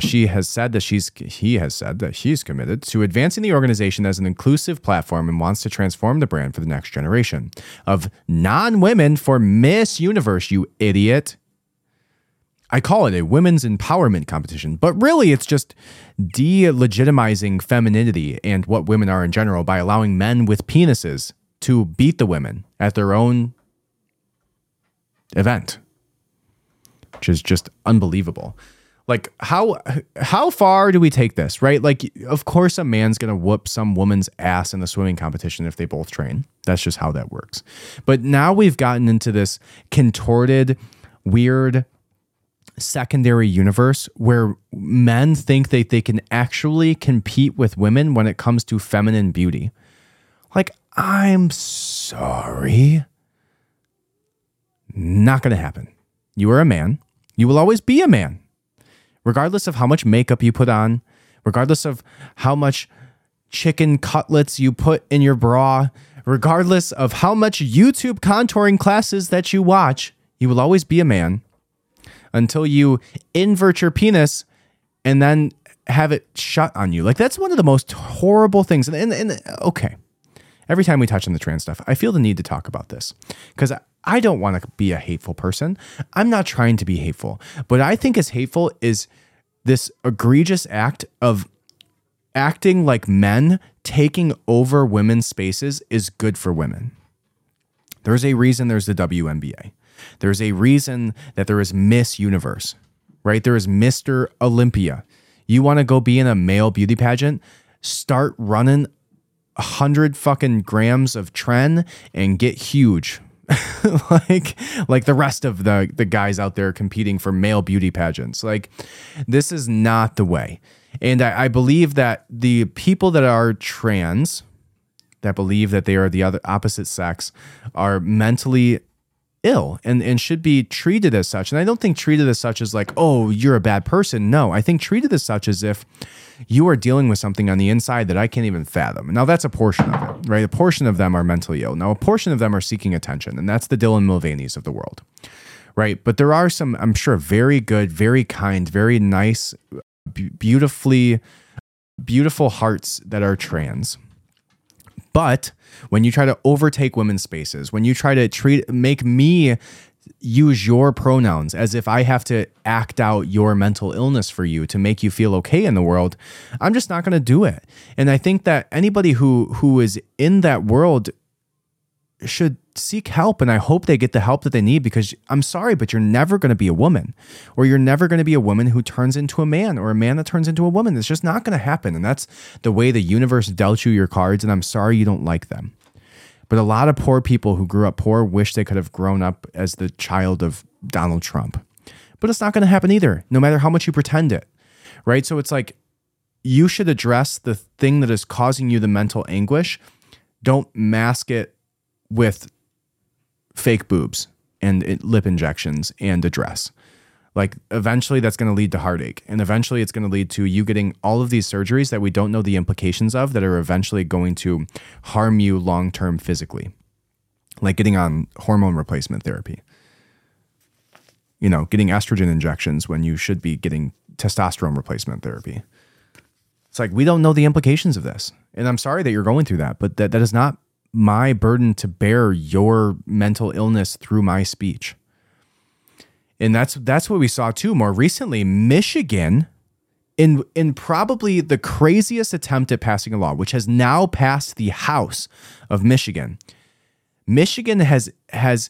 S2: She has said that she's he has said that she's committed to advancing the organization as an inclusive platform and wants to transform the brand for the next generation of non-women for Miss Universe, you idiot. I call it a women's empowerment competition, but really it's just delegitimizing femininity and what women are in general by allowing men with penises to beat the women at their own event, which is just unbelievable. Like how how far do we take this, right? Like of course a man's going to whoop some woman's ass in the swimming competition if they both train. That's just how that works. But now we've gotten into this contorted weird secondary universe where men think that they can actually compete with women when it comes to feminine beauty. Like, I'm sorry. Not going to happen. You are a man. You will always be a man. Regardless of how much makeup you put on, regardless of how much chicken cutlets you put in your bra, regardless of how much YouTube contouring classes that you watch, you will always be a man until you invert your penis and then have it shut on you. Like that's one of the most horrible things. And, and, and okay, every time we touch on the trans stuff, I feel the need to talk about this because I, I don't want to be a hateful person. I'm not trying to be hateful. But I think is hateful is this egregious act of acting like men taking over women's spaces is good for women. There's a reason there's the WNBA. There's a reason that there is Miss Universe, right? There is Mr. Olympia. You want to go be in a male beauty pageant? Start running a hundred fucking grams of tren and get huge. (laughs) like like the rest of the the guys out there competing for male beauty pageants. Like this is not the way. And I, I believe that the people that are trans, that believe that they are the other opposite sex, are mentally ill and, and should be treated as such. And I don't think treated as such as like, oh, you're a bad person. No, I think treated as such as if you are dealing with something on the inside that I can't even fathom. Now, that's a portion of it, right? A portion of them are mentally ill. Now, a portion of them are seeking attention, and that's the Dylan Mulvaney's of the world, right? But there are some, I'm sure, very good, very kind, very nice, beautifully, beautiful hearts that are trans. But when you try to overtake women's spaces, when you try to treat make me use your pronouns as if I have to act out your mental illness for you to make you feel okay in the world, I'm just not going to do it. And I think that anybody who who is in that world should seek help and I hope they get the help that they need because I'm sorry but you're never going to be a woman or you're never going to be a woman who turns into a man or a man that turns into a woman. It's just not going to happen and that's the way the universe dealt you your cards and I'm sorry you don't like them. But a lot of poor people who grew up poor wish they could have grown up as the child of Donald Trump. But it's not going to happen either no matter how much you pretend it right? So it's like you should address the thing that is causing you the mental anguish. Don't mask it with fake boobs and lip injections and a dress. Like eventually that's going to lead to heartache and eventually it's going to lead to you getting all of these surgeries that we don't know the implications of that are eventually going to harm you long term physically. like getting on hormone replacement therapy. You know, getting estrogen injections when you should be getting testosterone replacement therapy. It's like we don't know the implications of this. And I'm sorry that you're going through that, but that, that is not my burden to bear your mental illness through my speech. And that's that's what we saw too more recently. Michigan in in probably the craziest attempt at passing a law, which has now passed the House of Michigan. Michigan has has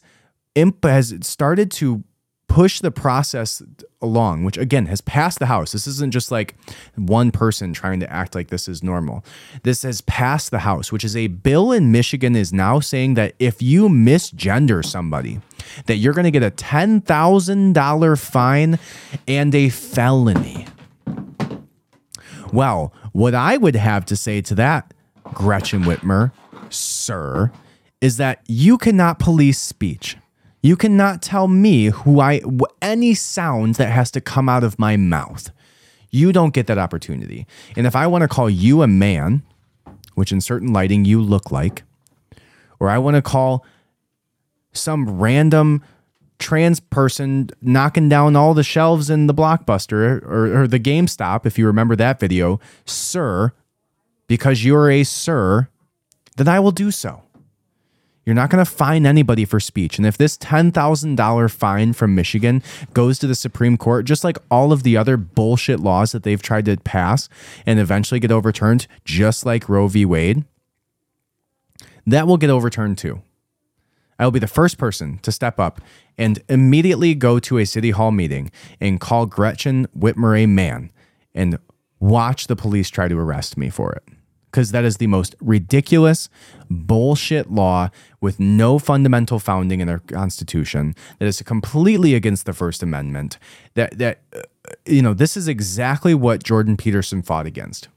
S2: imp, has started to push the process along, which again has passed the House. This isn't just like one person trying to act like this is normal. This has passed the House, which is a bill in Michigan is now saying that if you misgender somebody, that you're going to get a $10,000 fine and a felony. Well, what I would have to say to that, Gretchen Whitmer, sir, is that you cannot police speech. You cannot tell me who I any sound that has to come out of my mouth. You don't get that opportunity. And if I want to call you a man, which in certain lighting you look like, or I want to call some random trans person knocking down all the shelves in the blockbuster or, or the GameStop, if you remember that video, sir, because you're a sir, then I will do so. You're not going to fine anybody for speech. And if this $10,000 fine from Michigan goes to the Supreme Court, just like all of the other bullshit laws that they've tried to pass and eventually get overturned, just like Roe v. Wade, that will get overturned too. I will be the first person to step up and immediately go to a city hall meeting and call Gretchen Whitmer a man and watch the police try to arrest me for it because that is the most ridiculous bullshit law with no fundamental founding in our constitution that is completely against the first amendment that that uh, you know this is exactly what Jordan Peterson fought against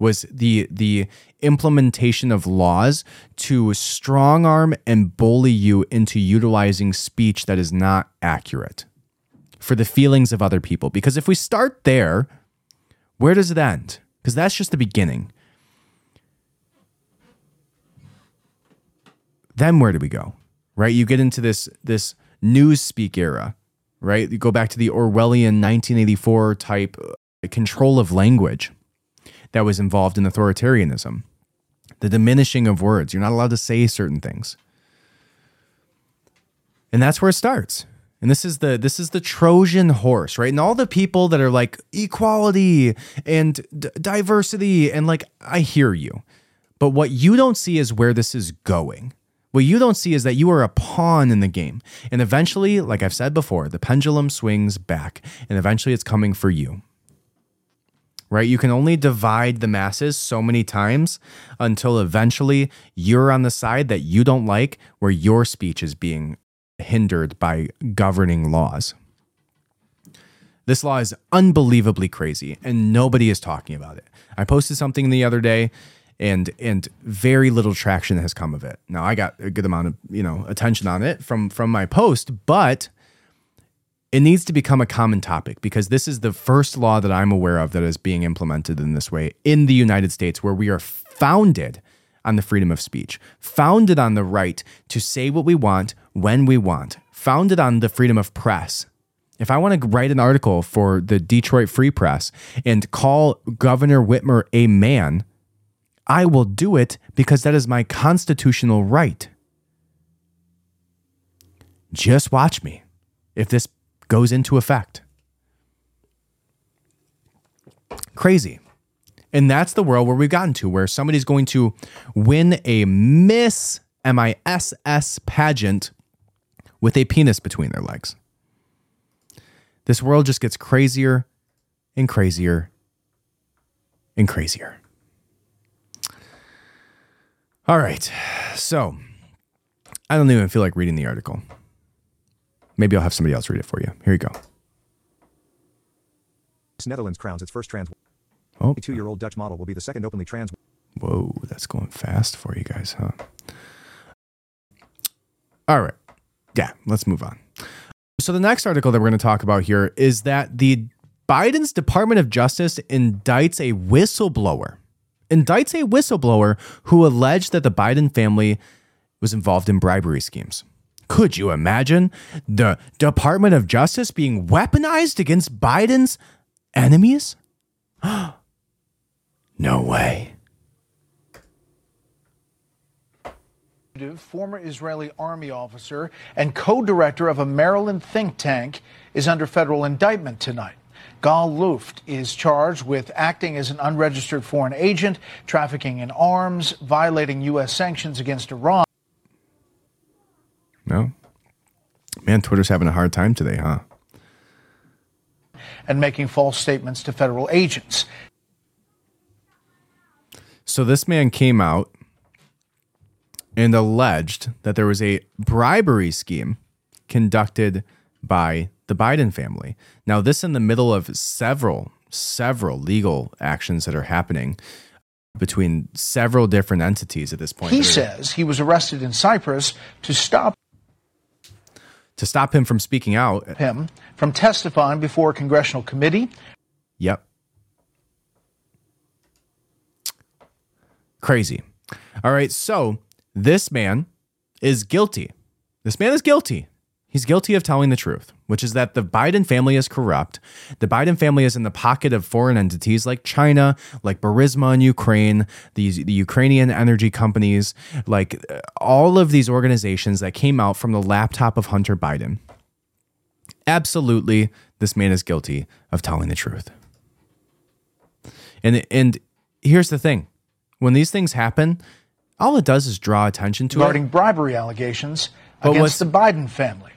S2: was the the implementation of laws to strong arm and bully you into utilizing speech that is not accurate for the feelings of other people. Because if we start there where does it end? Because that's just the beginning then where do we go? Right? You get into this this news speak era, right? You go back to the Orwellian 1984 type uh, control of language that was involved in authoritarianism. The diminishing of words. You're not allowed to say certain things. And that's where it starts. And this is the this is the Trojan horse, right? And all the people that are like equality and d- diversity and like I hear you. But what you don't see is where this is going. What you don't see is that you are a pawn in the game. And eventually, like I've said before, the pendulum swings back and eventually it's coming for you. Right? You can only divide the masses so many times until eventually you're on the side that you don't like, where your speech is being hindered by governing laws. This law is unbelievably crazy and nobody is talking about it. I posted something the other day and and very little traction has come of it. Now I got a good amount of you know attention on it from from my post, but it needs to become a common topic because this is the first law that I'm aware of that is being implemented in this way in the United States, where we are founded on the freedom of speech, founded on the right to say what we want when we want, founded on the freedom of press. If I want to write an article for the Detroit Free Press and call Governor Whitmer a man, I will do it because that is my constitutional right. Just watch me if this goes into effect. Crazy. And that's the world where we've gotten to, where somebody's going to win a Miss M I S S pageant with a penis between their legs. This world just gets crazier and crazier and crazier. All right. So I don't even feel like reading the article. Maybe I'll have somebody else read it for you. Here you go.
S12: Netherlands crowns its first trans.
S2: Oh.
S12: A two-year-old Dutch model will be the second openly trans.
S2: Whoa, that's going fast for you guys, huh? All right. Yeah, let's move on. So the next article that we're going to talk about here is that the Biden's Department of Justice indicts a whistleblower indicts a whistleblower who alleged that the Biden family was involved in bribery schemes. Could you imagine the Department of Justice being weaponized against Biden's enemies? (gasps) no way.
S13: former Israeli army officer and co director of a Maryland think tank, is under federal indictment tonight. Gal Luft is charged with acting as an unregistered foreign agent, trafficking in arms, violating U.S. sanctions against Iran.
S2: No. Man, Twitter's having a hard time today, huh?
S13: And making false statements to federal agents.
S2: So this man came out and alleged that there was a bribery scheme conducted by the Biden family. Now, this in the middle of several, several legal actions that are happening between several different entities at this point.
S13: He says he was arrested in Cyprus to stop
S2: to stop him from speaking out.
S13: him from testifying before a congressional committee.
S2: Yep. Crazy. All right, so this man is guilty. This man is guilty. He's guilty of telling the truth, which is that the Biden family is corrupt. The Biden family is in the pocket of foreign entities like China, like Burisma in Ukraine, these the Ukrainian energy companies, like uh, all of these organizations that came out from the laptop of Hunter Biden. Absolutely, this man is guilty of telling the truth. And and here's the thing. When these things happen, all it does is draw attention to
S13: regarding
S2: it.
S13: bribery allegations
S2: But
S13: against the Biden family.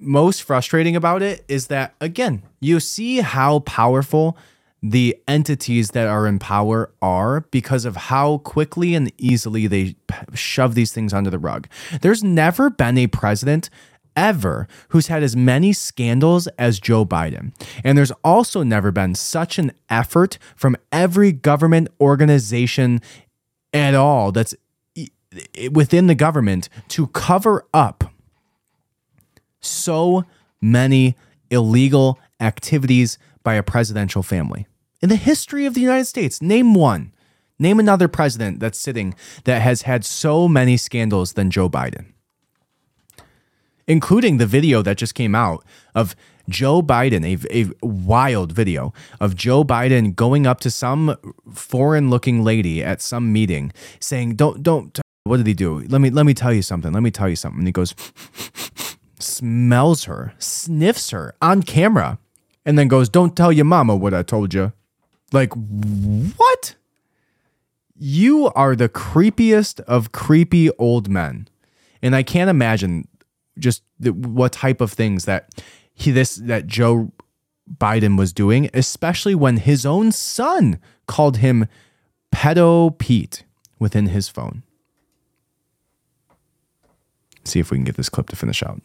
S2: Most frustrating about it is that again, you see how powerful the entities that are in power are because of how quickly and easily they shove these things under the rug. There's never been a president ever who's had as many scandals as Joe Biden. And there's also never been such an effort from every government organization at all that's within the government to cover up so many illegal activities by a presidential family. In the history of the United States, name one. Name another president that's sitting that has had so many scandals than Joe Biden. Including the video that just came out of Joe Biden, a, a wild video of Joe Biden going up to some foreign looking lady at some meeting saying, Don't, don't, what did he do? Let me, let me tell you something. Let me tell you something. And he goes, (laughs) smells her, sniffs her on camera, and then goes, Don't tell your mama what I told you. Like, what? You are the creepiest of creepy old men. And I can't imagine just the, what type of things that he this that Joe Biden was doing, especially when his own son called him pedo Pete within his phone. See if we can get this clip to finish out.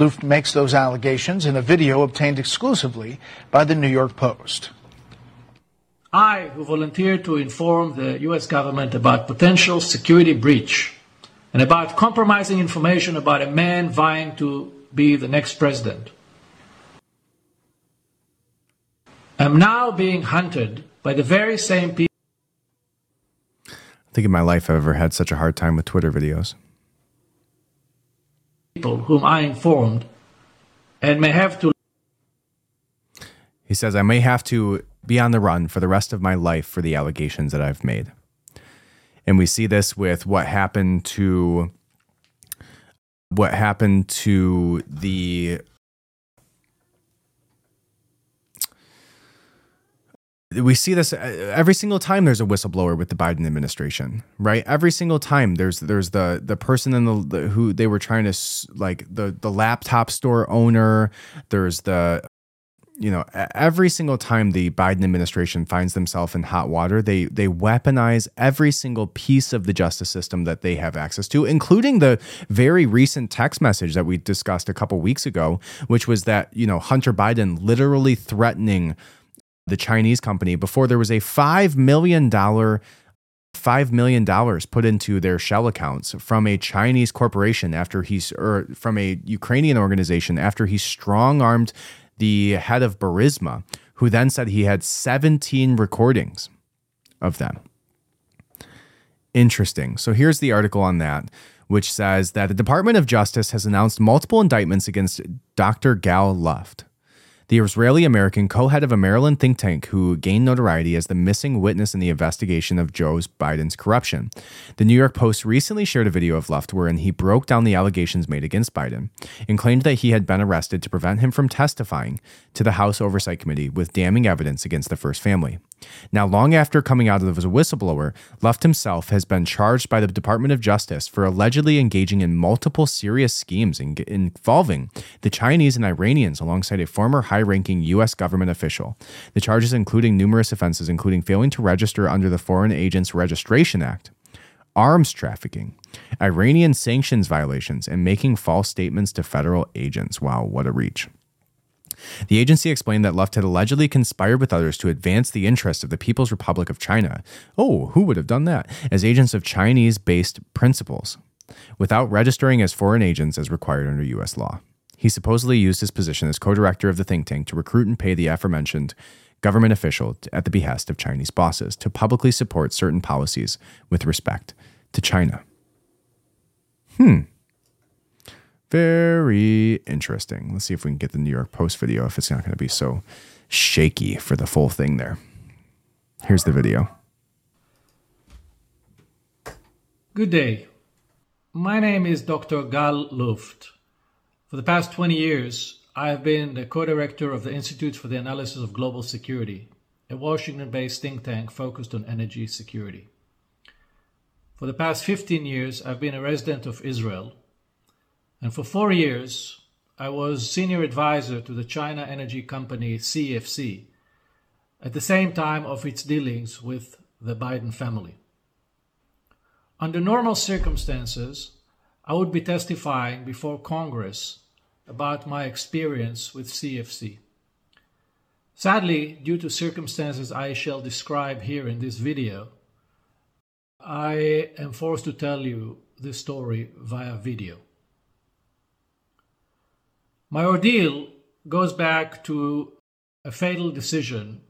S13: Luft makes those allegations in a video obtained exclusively by the New York Post.
S14: I, who volunteered to inform the U.S. government about potential security breach and about compromising information about a man vying to be the next president, am now being hunted by the very same people.
S2: I think in my life I've ever had such a hard time with Twitter videos.
S14: People whom I informed and may have to
S2: He says, I may have to be on the run for the rest of my life for the allegations that I've made. And we see this with what happened to what happened to the we see this uh, every single time there's a whistleblower with the Biden administration, right? Every single time there's there's the the person in the, the who they were trying to like the the laptop store owner. There's the you know every single time the Biden administration finds themselves in hot water, they they weaponize every single piece of the justice system that they have access to, including the very recent text message that we discussed a couple weeks ago, which was that you know Hunter Biden literally threatening the Chinese company before there was a $5 million $5 million put into their shell accounts from a Chinese corporation after he's, or from a Ukrainian organization after he strong armed the head of Burisma, who then said he had 17 recordings of them. interesting. So here's the article on that, which says that the Department of Justice has announced multiple indictments against Dr. Gal Luft, the Israeli American co head of a Maryland think tank who gained notoriety as the missing witness in the investigation of Joe Biden's corruption. The New York Post recently shared a video of Luft wherein he broke down the allegations made against Biden and claimed that he had been arrested to prevent him from testifying to the House Oversight Committee with damning evidence against the first family. Now, long after coming out as a whistleblower, Luft himself has been charged by the Department of Justice for allegedly engaging in multiple serious schemes in- involving the Chinese and Iranians alongside a former high ranking U.S. government official. The charges including numerous offenses, including failing to register under the Foreign Agents Registration Act. Arms trafficking, Iranian sanctions violations, and making false statements to federal agents. Wow, what a reach. The agency explained that Luft had allegedly conspired with others to advance the interests of the People's Republic of China. Oh, who would have done that? As agents of Chinese based principles, without registering as foreign agents as required under U.S. law. He supposedly used his position as co director of the think tank to recruit and pay the aforementioned government official at the behest of Chinese bosses to publicly support certain policies with respect to China. Hmm. Very interesting. Let's see if we can get the New York Post video if it's not going to be so shaky for the full thing there. Here's the video.
S14: Good day. My name is Dr. Gal Luft. For the past 20 years, I have been the co director of the Institute for the Analysis of Global Security, a Washington based think tank focused on energy security. For the past 15 years, I've been a resident of Israel and for four years, I was senior advisor to the China energy company CFC, at the same time of its dealings with the Biden family. Under normal circumstances, I would be testifying before Congress about my experience with CFC. Sadly, due to circumstances I shall describe here in this video, I am forced to tell you this story via video. My ordeal goes back to a fatal decision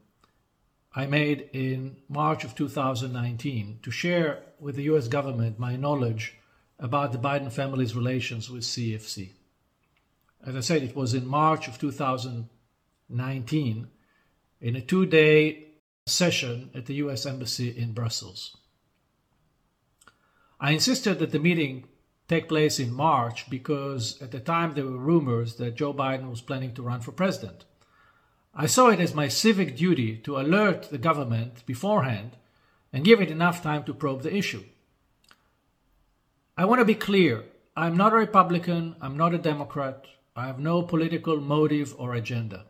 S14: I made in March of 2019 to share with the US government my knowledge about the Biden family's relations with CFC. As I said, it was in March of 2019 in a two day session at the US Embassy in Brussels. I insisted that the meeting take place in March because at the time there were rumors that Joe Biden was planning to run for president. I saw it as my civic duty to alert the government beforehand and give it enough time to probe the issue. I want to be clear I'm not a Republican, I'm not a Democrat, I have no political motive or agenda.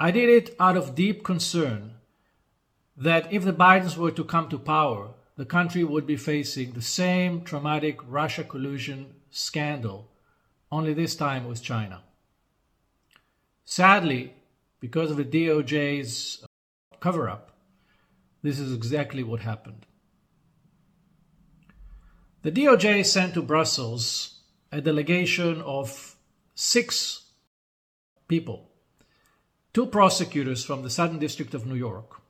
S14: I did it out of deep concern that if the Bidens were to come to power, the country would be facing the same traumatic Russia collusion scandal, only this time with China. Sadly, because of the DOJ's uh, cover up, this is exactly what happened. The DOJ sent to Brussels a delegation of six people, two prosecutors from the Southern District of New York,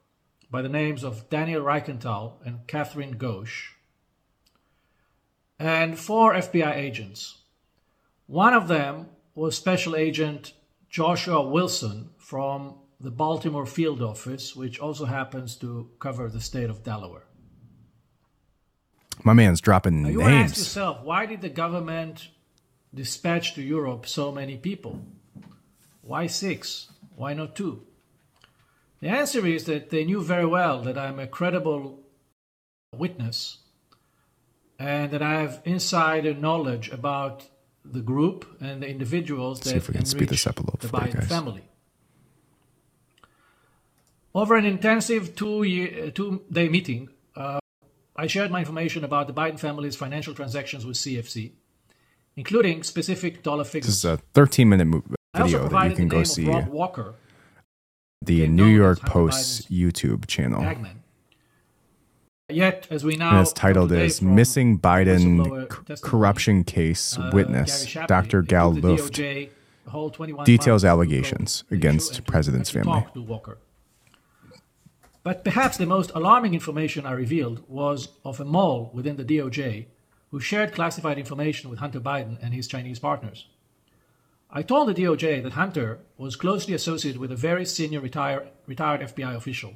S14: by the names of Daniel Richenthal and Catherine Ghosh, and four FBI agents. One of them was Special Agent Joshua Wilson from the Baltimore Field Office, which also happens to cover the state of Delaware.
S2: My man's dropping
S14: now,
S2: names.
S14: You ask yourself, why did the government dispatch to Europe so many people? Why six? Why not two? The answer is that they knew very well that I'm a credible witness and that I have insider knowledge about the group and the individuals
S2: Let's see if we can speed this up a little
S14: the Biden
S2: guys.
S14: family. Over an intensive two-year, two-day meeting, uh, I shared my information about the Biden family's financial transactions with CFC, including specific dollar figures.
S2: This is a 13 minute mo-
S14: I also
S2: video that you can go see
S14: Rob Walker,
S2: the New York Post's YouTube channel.
S14: Bagman. Yet, as we now
S2: And it's titled as Missing Biden C- Corruption Case
S14: uh,
S2: Witness
S14: Shapley,
S2: Dr. Gal Luft
S14: DOJ, the whole 21
S2: details allegations
S14: probe the issue
S2: against President's family.
S14: But perhaps the most alarming information I revealed was of a mole within the DOJ who shared classified information with Hunter Biden and his Chinese partners. I told the DOJ that Hunter was closely associated with a very senior retire, retired FBI official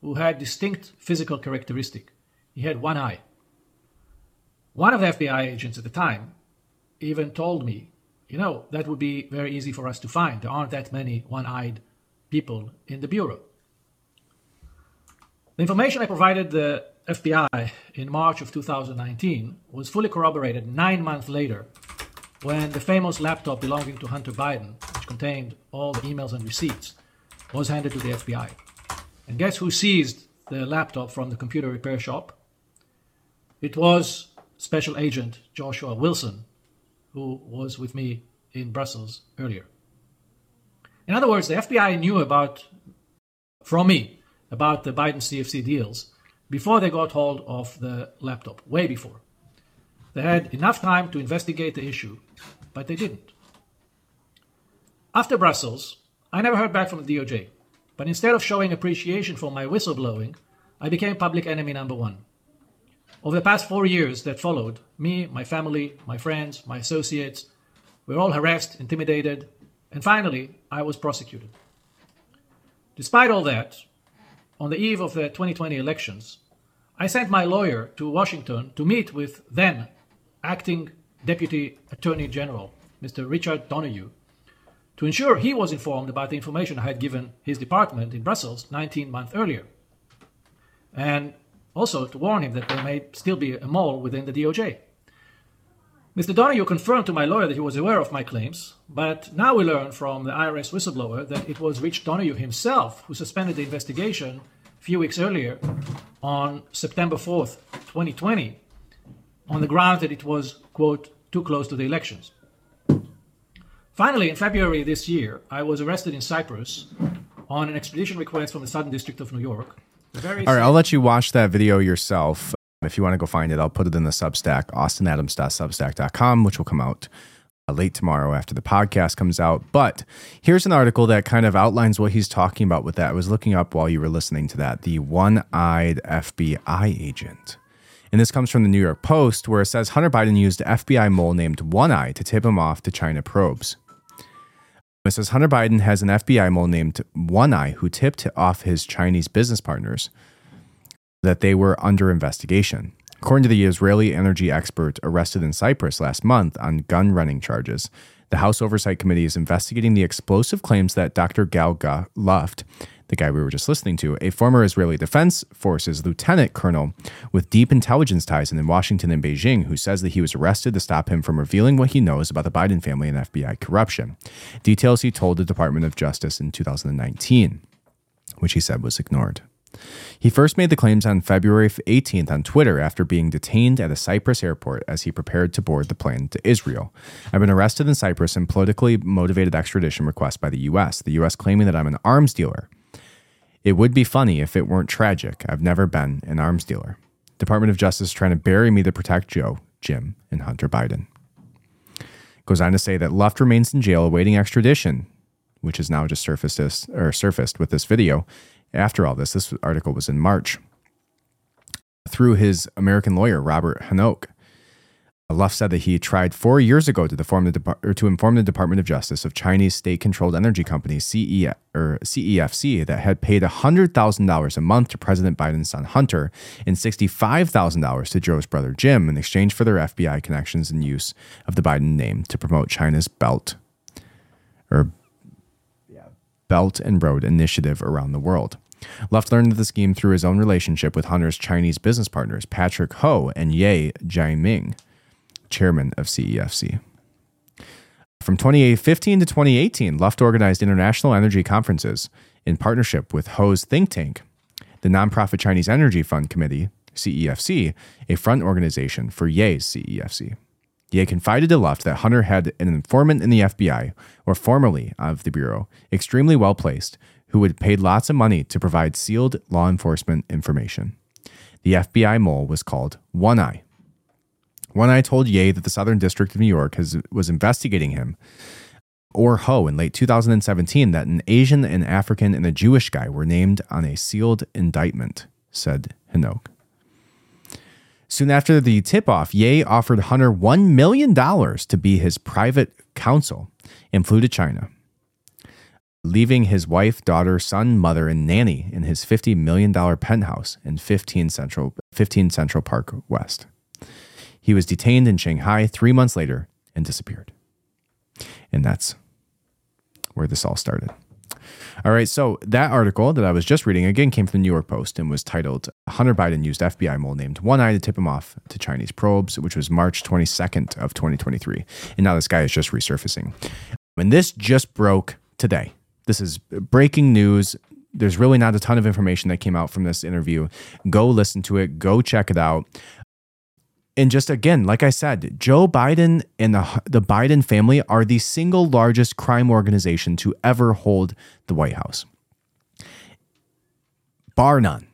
S14: who had distinct physical characteristic. He had one eye. One of the FBI agents at the time even told me, you know, that would be very easy for us to find. There aren't that many one eyed people in the Bureau. The information I provided the FBI in March of 2019 was fully corroborated nine months later when the famous laptop belonging to Hunter Biden, which contained all the emails and receipts, was handed to the FBI. And guess who seized the laptop from the computer repair shop? It was Special Agent Joshua Wilson, who was with me in Brussels earlier. In other words, the FBI knew about, from me, about the Biden CFC deals before they got hold of the laptop, way before. They had enough time to investigate the issue, but they didn't. After Brussels, I never heard back from the DOJ, but instead of showing appreciation for my whistleblowing, I became public enemy number one. Over the past four years that followed, me, my family, my friends, my associates, we were all harassed, intimidated, and finally, I was prosecuted. Despite all that, on the eve of the 2020 elections, I sent my lawyer to Washington to meet with then acting Deputy Attorney General, Mr. Richard Donoghue, to ensure he was informed about the information I had given his department in Brussels 19 months earlier. And also to warn him that there may still be a mole within the DOJ. Mr. Donoghue confirmed to my lawyer that he was aware of my claims, but now we learn from the IRS whistleblower that it was Rich Donoghue himself who suspended the investigation a few weeks earlier on September 4th, 2020, on the ground that it was, quote, too close to the elections. Finally, in February this year, I was arrested in Cyprus on an extradition request from the Southern District of New York.
S2: All right, I'll let you watch that video yourself. If you want to go find it, I'll put it in the Substack, austinadams.substack.com, which will come out uh, late tomorrow after the podcast comes out. But here's an article that kind of outlines what he's talking about with that. I was looking up while you were listening to that the one eyed FBI agent. And this comes from the New York Post, where it says Hunter Biden used FBI mole named One Eye to tip him off to China probes. It says Hunter Biden has an FBI mole named One Eye who tipped off his Chinese business partners that they were under investigation. According to the Israeli energy expert arrested in Cyprus last month on gun running charges, the House Oversight Committee is investigating the explosive claims that Dr. Gal Luft, the guy we were just listening to, a former Israeli Defense Forces lieutenant colonel with deep intelligence ties in Washington and Beijing, who says that he was arrested to stop him from revealing what he knows about the Biden family and FBI corruption. Details he told the Department of Justice in 2019, which he said was ignored. He first made the claims on February 18th on Twitter after being detained at a Cyprus airport as he prepared to board the plane to Israel. I've been arrested in Cyprus in politically motivated extradition request by the U.S., the U.S. claiming that I'm an arms dealer. It would be funny if it weren't tragic. I've never been an arms dealer. Department of Justice trying to bury me to protect Joe, Jim, and Hunter Biden. Goes on to say that Luft remains in jail awaiting extradition, which is now just surfaced or surfaced with this video, after all this, this article was in March, through his American lawyer, Robert Henoch. Luft said that he tried four years ago to, to inform the Department of Justice of Chinese state-controlled energy company CE, or CEFC that had paid $100,000 a month to President Biden's son Hunter and $65,000 to Joe's brother Jim in exchange for their FBI connections and use of the Biden name to promote China's Belt or Belt and Road Initiative around the world. Luft learned of the scheme through his own relationship with Hunter's Chinese business partners, Patrick Ho and Ye Jianming, chairman of CEFC. From 2015 to 2018, Luft organized international energy conferences in partnership with Ho's think tank, the nonprofit Chinese Energy Fund Committee, CEFC, a front organization for Ye's CEFC. Ye confided to Luft that Hunter had an informant in the FBI, or formerly of the Bureau, extremely well placed, who had paid lots of money to provide sealed law enforcement information. The FBI mole was called One Eye. One Eye told Ye that the Southern District of New York has, was investigating him or Ho in late 2017 that an Asian, an African, and a Jewish guy were named on a sealed indictment, said Henoch. Soon after the tip off, Ye offered Hunter $1 million to be his private counsel and flew to China, leaving his wife, daughter, son, mother, and nanny in his $50 million penthouse in 15 Central, 15 Central Park West. He was detained in Shanghai three months later and disappeared. And that's where this all started. All right, so that article that I was just reading again came from the New York Post and was titled Hunter Biden used FBI mole named One Eye to tip him off to Chinese probes, which was March 22nd of 2023. And now this guy is just resurfacing. And this just broke today. This is breaking news. There's really not a ton of information that came out from this interview. Go listen to it, go check it out and just again, like I said, Joe Biden and the the Biden family are the single largest crime organization to ever hold the White House, bar none.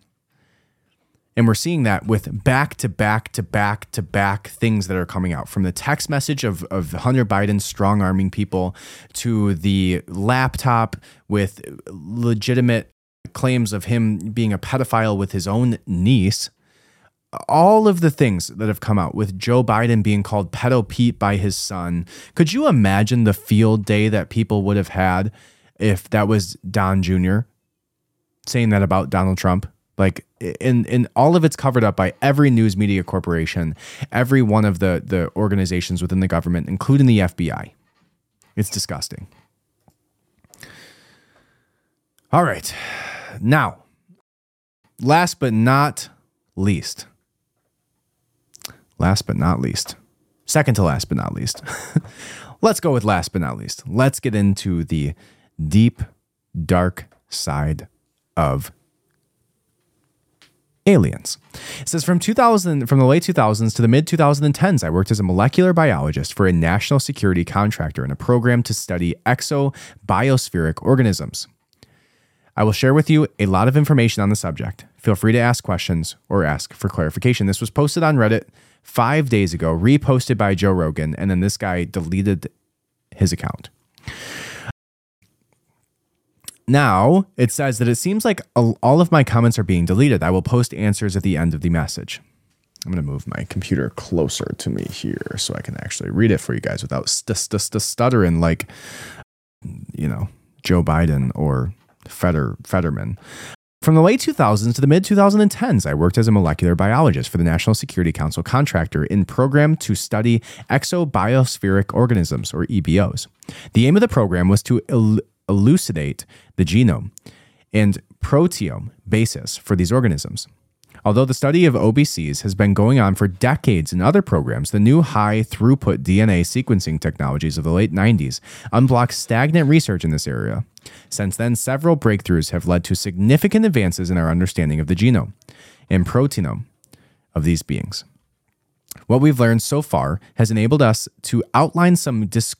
S2: And we're seeing that with back to back to back to back things that are coming out from the text message of, of Hunter Biden strong arming people to the laptop with legitimate claims of him being a pedophile with his own niece all of the things that have come out with Joe Biden being called pedo Pete by his son. Could you imagine the field day that people would have had if that was Don Jr. saying that about Donald Trump? Like in in all of it's covered up by every news media corporation, every one of the the organizations within the government, including the FBI. It's disgusting. All right. Now, last but not least, last but not least, second to last but not least, (laughs) let's go with last but not least. Let's get into the deep, dark side of aliens. It says from 2000 from the late 2000s to the mid 2010s I worked as a molecular biologist for a national security contractor in a program to study exobiospheric organisms. I will share with you a lot of information on the subject. Feel free to ask questions or ask for clarification. This was posted on Reddit five days ago, reposted by Joe Rogan, and then this guy deleted his account. Now it says that it seems like all of my comments are being deleted. I will post answers at the end of the message. I'm going to move my computer closer to me here so I can actually read it for you guys without st- st- st- stuttering like, you know, Joe Biden or Feder- Fetterman. From the late 2000s to the mid 2010s, I worked as a molecular biologist for the National Security Council contractor in program to study exobiospheric organisms, or EBOs. The aim of the program was to el- elucidate the genome and proteome basis for these organisms. Although the study of OBCs has been going on for decades in other programs, the new high throughput DNA sequencing technologies of the late 90s unblocked stagnant research in this area. Since then, several breakthroughs have led to significant advances in our understanding of the genome and proteinome of these beings. What we've learned so far has enabled us to outline some dis-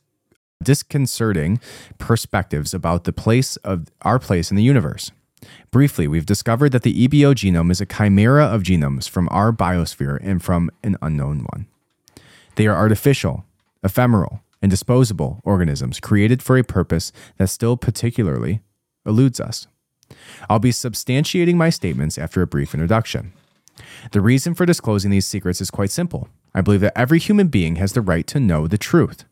S2: disconcerting perspectives about the place of our place in the universe. Briefly, we've discovered that the EBO genome is a chimera of genomes from our biosphere and from an unknown one. They are artificial, ephemeral, and disposable organisms created for a purpose that still particularly eludes us. I'll be substantiating my statements after a brief introduction. The reason for disclosing these secrets is quite simple. I believe that every human being has the right to know the truth,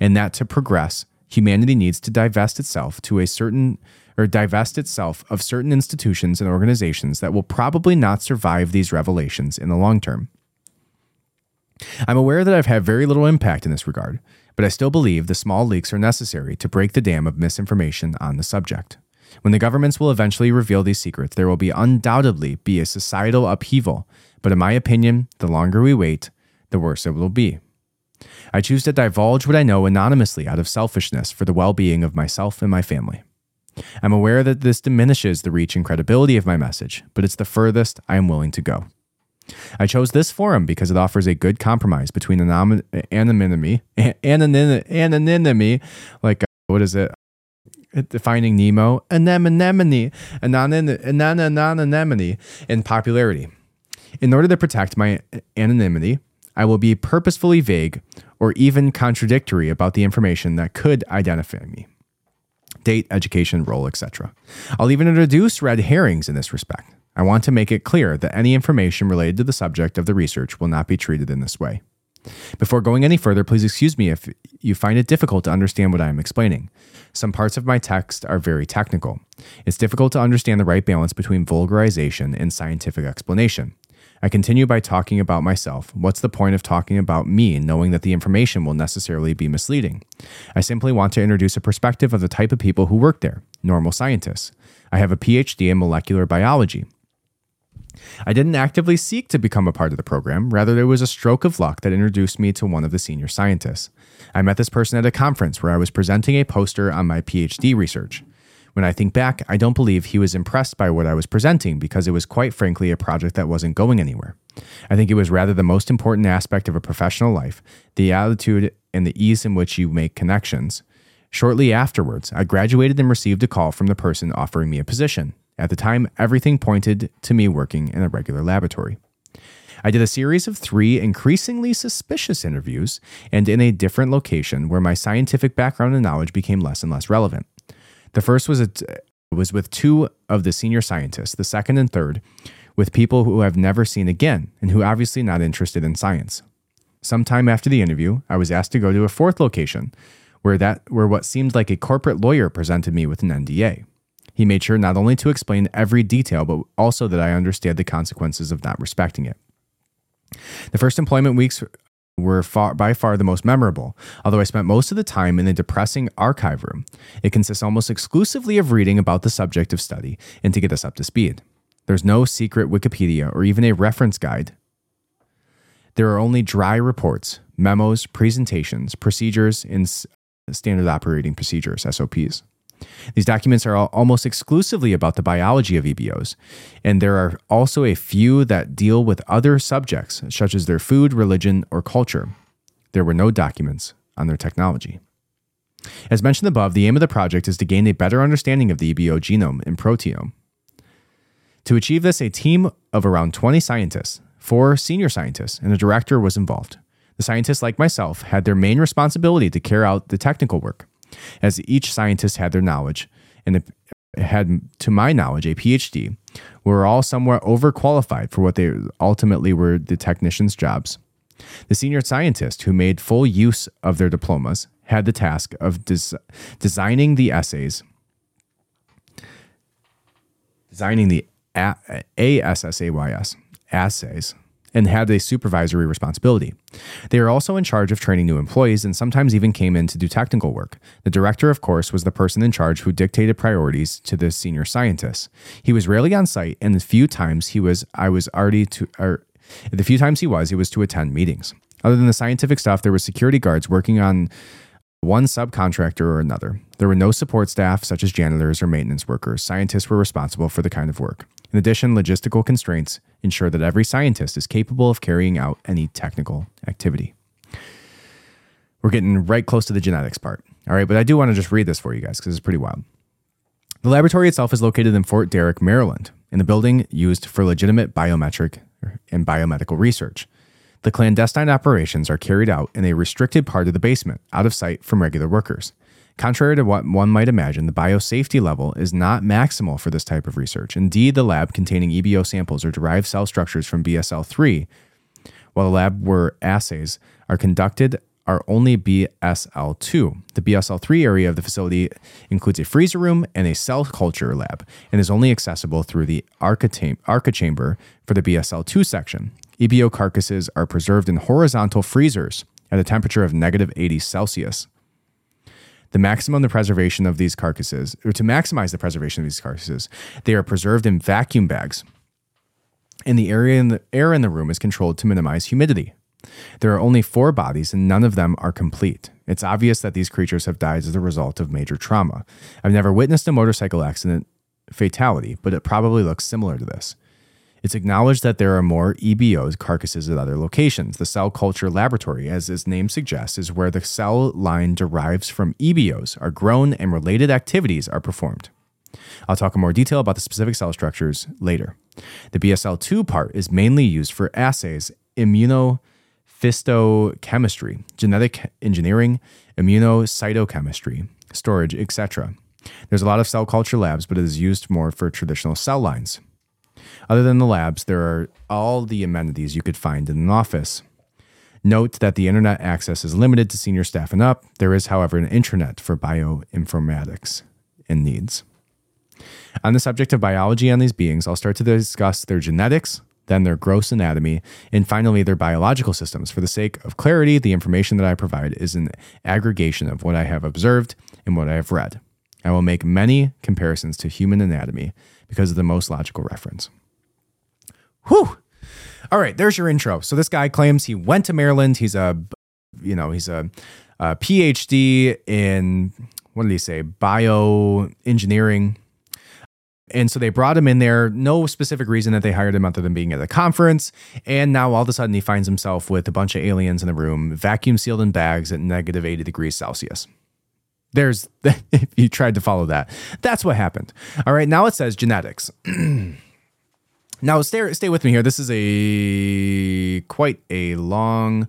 S2: and that to progress, humanity needs to divest itself to a certain or divest itself of certain institutions and organizations that will probably not survive these revelations in the long term. I'm aware that I've had very little impact in this regard, but I still believe the small leaks are necessary to break the dam of misinformation on the subject. When the governments will eventually reveal these secrets, there will be undoubtedly be a societal upheaval, but in my opinion, the longer we wait, the worse it will be. I choose to divulge what I know anonymously out of selfishness for the well being of myself and my family. I'm aware that this diminishes the reach and credibility of my message, but it's the furthest I am willing to go. I chose this forum because it offers a good compromise between anonymity, anonymity, like uh, what is it? Defining Nemo, anemone, anonymity, and popularity. In order to protect my anonymity, I will be purposefully vague or even contradictory about the information that could identify me. Date, education, role, etc. I'll even introduce red herrings in this respect. I want to make it clear that any information related to the subject of the research will not be treated in this way. Before going any further, please excuse me if you find it difficult to understand what I am explaining. Some parts of my text are very technical. It's difficult to understand the right balance between vulgarization and scientific explanation. I continue by talking about myself. What's the point of talking about me knowing that the information will necessarily be misleading? I simply want to introduce a perspective of the type of people who work there normal scientists. I have a PhD in molecular biology. I didn't actively seek to become a part of the program, rather, there was a stroke of luck that introduced me to one of the senior scientists. I met this person at a conference where I was presenting a poster on my PhD research. When I think back, I don't believe he was impressed by what I was presenting because it was quite frankly a project that wasn't going anywhere. I think it was rather the most important aspect of a professional life the attitude and the ease in which you make connections. Shortly afterwards, I graduated and received a call from the person offering me a position. At the time, everything pointed to me working in a regular laboratory. I did a series of three increasingly suspicious interviews and in a different location where my scientific background and knowledge became less and less relevant. The first was, was with two of the senior scientists, the second and third with people who I've never seen again and who obviously not interested in science. Sometime after the interview, I was asked to go to a fourth location where that where what seemed like a corporate lawyer presented me with an NDA. He made sure not only to explain every detail, but also that I understood the consequences of not respecting it. The first employment weeks were far, by far the most memorable, although I spent most of the time in the depressing archive room. It consists almost exclusively of reading about the subject of study and to get us up to speed. There's no secret Wikipedia or even a reference guide. There are only dry reports, memos, presentations, procedures, and standard operating procedures, SOPs. These documents are almost exclusively about the biology of EBOs, and there are also a few that deal with other subjects, such as their food, religion, or culture. There were no documents on their technology. As mentioned above, the aim of the project is to gain a better understanding of the EBO genome and proteome. To achieve this, a team of around 20 scientists, four senior scientists, and a director was involved. The scientists, like myself, had their main responsibility to carry out the technical work as each scientist had their knowledge and had, to my knowledge, a PhD, were all somewhat overqualified for what they ultimately were the technicians' jobs. The senior scientist who made full use of their diplomas had the task of des- designing the essays, designing the A- ASSAYS assays and had a supervisory responsibility. They were also in charge of training new employees and sometimes even came in to do technical work. The director, of course, was the person in charge who dictated priorities to the senior scientists. He was rarely on site, and the few times he was, I was already to, or the few times he was, he was to attend meetings. Other than the scientific stuff, there were security guards working on one subcontractor or another. There were no support staff, such as janitors or maintenance workers. Scientists were responsible for the kind of work. In addition, logistical constraints ensure that every scientist is capable of carrying out any technical activity. We're getting right close to the genetics part. All right, but I do want to just read this for you guys because it's pretty wild. The laboratory itself is located in Fort Detrick, Maryland, in the building used for legitimate biometric and biomedical research. The clandestine operations are carried out in a restricted part of the basement, out of sight from regular workers. Contrary to what one might imagine, the biosafety level is not maximal for this type of research. Indeed, the lab containing EBO samples or derived cell structures from BSL 3, while the lab where assays are conducted are only BSL 2. The BSL 3 area of the facility includes a freezer room and a cell culture lab and is only accessible through the ARCA chamber for the BSL 2 section. EBO carcasses are preserved in horizontal freezers at a temperature of negative 80 Celsius the maximum the preservation of these carcasses, or to maximize the preservation of these carcasses, they are preserved in vacuum bags. And the area in the air in the room is controlled to minimize humidity. There are only four bodies, and none of them are complete. It's obvious that these creatures have died as a result of major trauma. I've never witnessed a motorcycle accident fatality, but it probably looks similar to this. It's acknowledged that there are more EBOs carcasses at other locations. The cell culture laboratory, as its name suggests, is where the cell line derives from EBOs are grown and related activities are performed. I'll talk in more detail about the specific cell structures later. The BSL2 part is mainly used for assays, immunophenology, histochemistry, genetic engineering, immunocytochemistry, storage, etc. There's a lot of cell culture labs, but it is used more for traditional cell lines. Other than the labs, there are all the amenities you could find in an office. Note that the internet access is limited to senior staff and up. There is, however, an intranet for bioinformatics and needs. On the subject of biology on these beings, I'll start to discuss their genetics, then their gross anatomy, and finally their biological systems. For the sake of clarity, the information that I provide is an aggregation of what I have observed and what I have read. I will make many comparisons to human anatomy because of the most logical reference. Whew. All right, there's your intro. So this guy claims he went to Maryland. He's a, you know, he's a, a PhD in what did he say? Bioengineering. And so they brought him in there. No specific reason that they hired him other than being at a conference. And now all of a sudden he finds himself with a bunch of aliens in the room, vacuum sealed in bags at negative 80 degrees Celsius. There's, (laughs) if you tried to follow that, that's what happened. All right, now it says genetics. (clears throat) now stay, stay with me here. This is a quite a long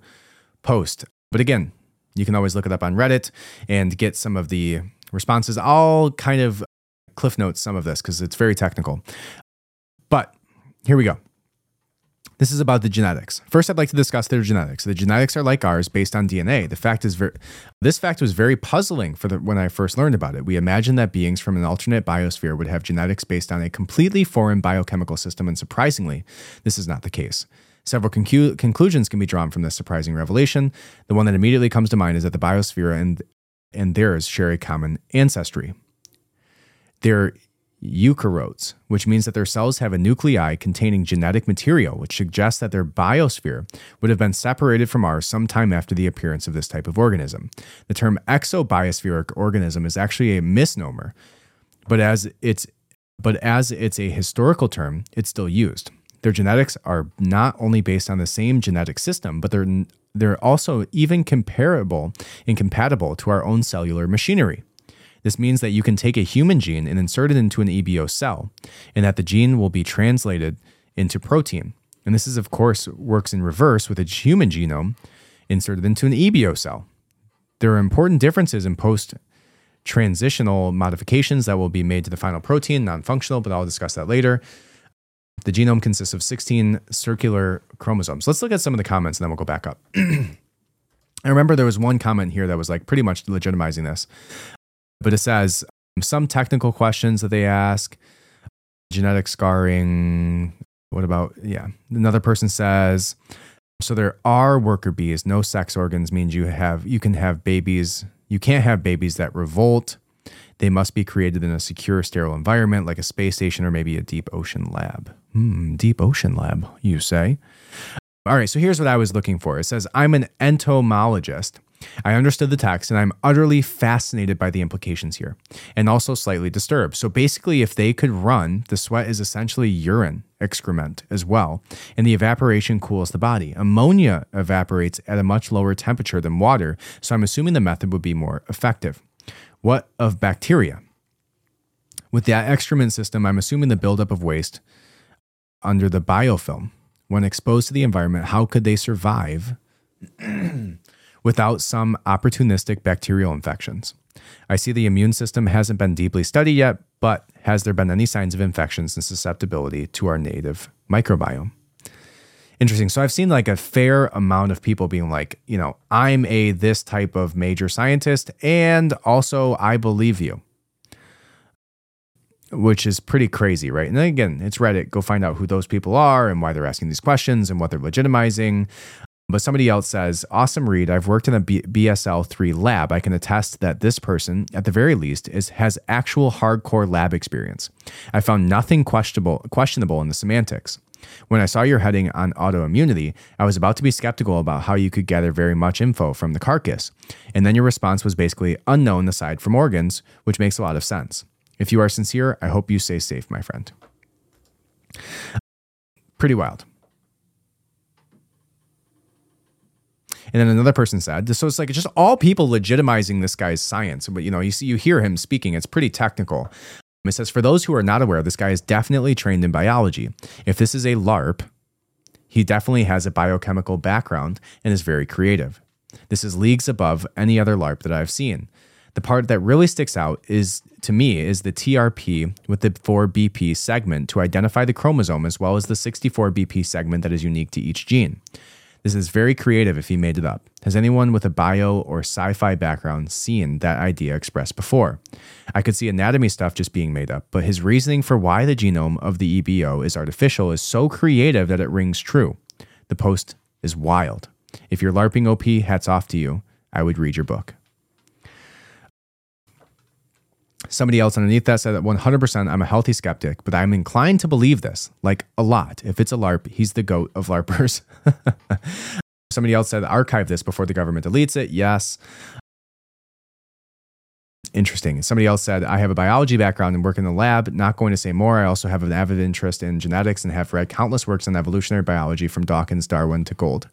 S2: post. But again, you can always look it up on Reddit and get some of the responses. I'll kind of cliff notes some of this because it's very technical. But here we go. This is about the genetics. First, I'd like to discuss their genetics. The genetics are like ours, based on DNA. The fact is, ver- this fact was very puzzling for the, when I first learned about it. We imagined that beings from an alternate biosphere would have genetics based on a completely foreign biochemical system, and surprisingly, this is not the case. Several conclusions can be drawn from this surprising revelation. The one that immediately comes to mind is that the biosphere and and theirs share a common ancestry. They're eukaryotes, which means that their cells have a nuclei containing genetic material, which suggests that their biosphere would have been separated from ours sometime after the appearance of this type of organism. The term exobiospheric organism is actually a misnomer, but as it's but as it's a historical term, it's still used. Their genetics are not only based on the same genetic system, but they're they're also even comparable and compatible to our own cellular machinery. This means that you can take a human gene and insert it into an EBO cell, and that the gene will be translated into protein. And this is, of course, works in reverse with a human genome inserted into an EBO cell. There are important differences in post transitional modifications that will be made to the final protein, non functional, but I'll discuss that later. The genome consists of 16 circular chromosomes. Let's look at some of the comments and then we'll go back up. (clears throat) I remember there was one comment here that was like pretty much legitimizing this but it says um, some technical questions that they ask, genetic scarring. What about, yeah. Another person says, so there are worker bees. No sex organs means you have, you can have babies. You can't have babies that revolt. They must be created in a secure, sterile environment like a space station or maybe a deep ocean lab. Hmm, deep ocean lab, you say? All right, so here's what I was looking for. It says, I'm an entomologist. I understood the text and I'm utterly fascinated by the implications here and also slightly disturbed. So basically, if they could run, the sweat is essentially urine excrement as well, and the evaporation cools the body. Ammonia evaporates at a much lower temperature than water, so I'm assuming the method would be more effective. What of bacteria? With that excrement system, I'm assuming the buildup of waste under the biofilm. When exposed to the environment, how could they survive (clears throat) without some opportunistic bacterial infections. I see the immune system hasn't been deeply studied yet, but has there been any signs of infections and susceptibility to our native microbiome? Interesting. So I've seen like a fair amount of people being like, you know, I'm a this type of major scientist and also I believe you. Which is pretty crazy, right? And then again, it's Reddit. Go find out who those people are and why they're asking these questions and what they're legitimizing. But somebody else says, Awesome read. I've worked in a B- BSL 3 lab. I can attest that this person, at the very least, is, has actual hardcore lab experience. I found nothing questionable, questionable in the semantics. When I saw your heading on autoimmunity, I was about to be skeptical about how you could gather very much info from the carcass. And then your response was basically unknown aside from organs, which makes a lot of sense. If you are sincere, I hope you stay safe, my friend. Pretty wild. And then another person said, so it's like just all people legitimizing this guy's science. But you know, you see, you hear him speaking; it's pretty technical. It says, for those who are not aware, this guy is definitely trained in biology. If this is a LARP, He definitely has a biochemical background and is very creative. This is leagues above any other LARP that I've seen. The part that really sticks out is to me is the TRP with the 4BP segment to identify the chromosome as well as the 64BP segment that is unique to each gene. This is very creative if he made it up. Has anyone with a bio or sci fi background seen that idea expressed before? I could see anatomy stuff just being made up, but his reasoning for why the genome of the EBO is artificial is so creative that it rings true. The post is wild. If you're LARPing OP, hats off to you. I would read your book. Somebody else underneath that said that 100% I'm a healthy skeptic, but I'm inclined to believe this, like a lot. If it's a LARP, he's the goat of LARPers. (laughs) Somebody else said archive this before the government deletes it. Yes. Interesting. Somebody else said, I have a biology background and work in the lab. Not going to say more. I also have an avid interest in genetics and have read countless works on evolutionary biology from Dawkins, Darwin to Gould.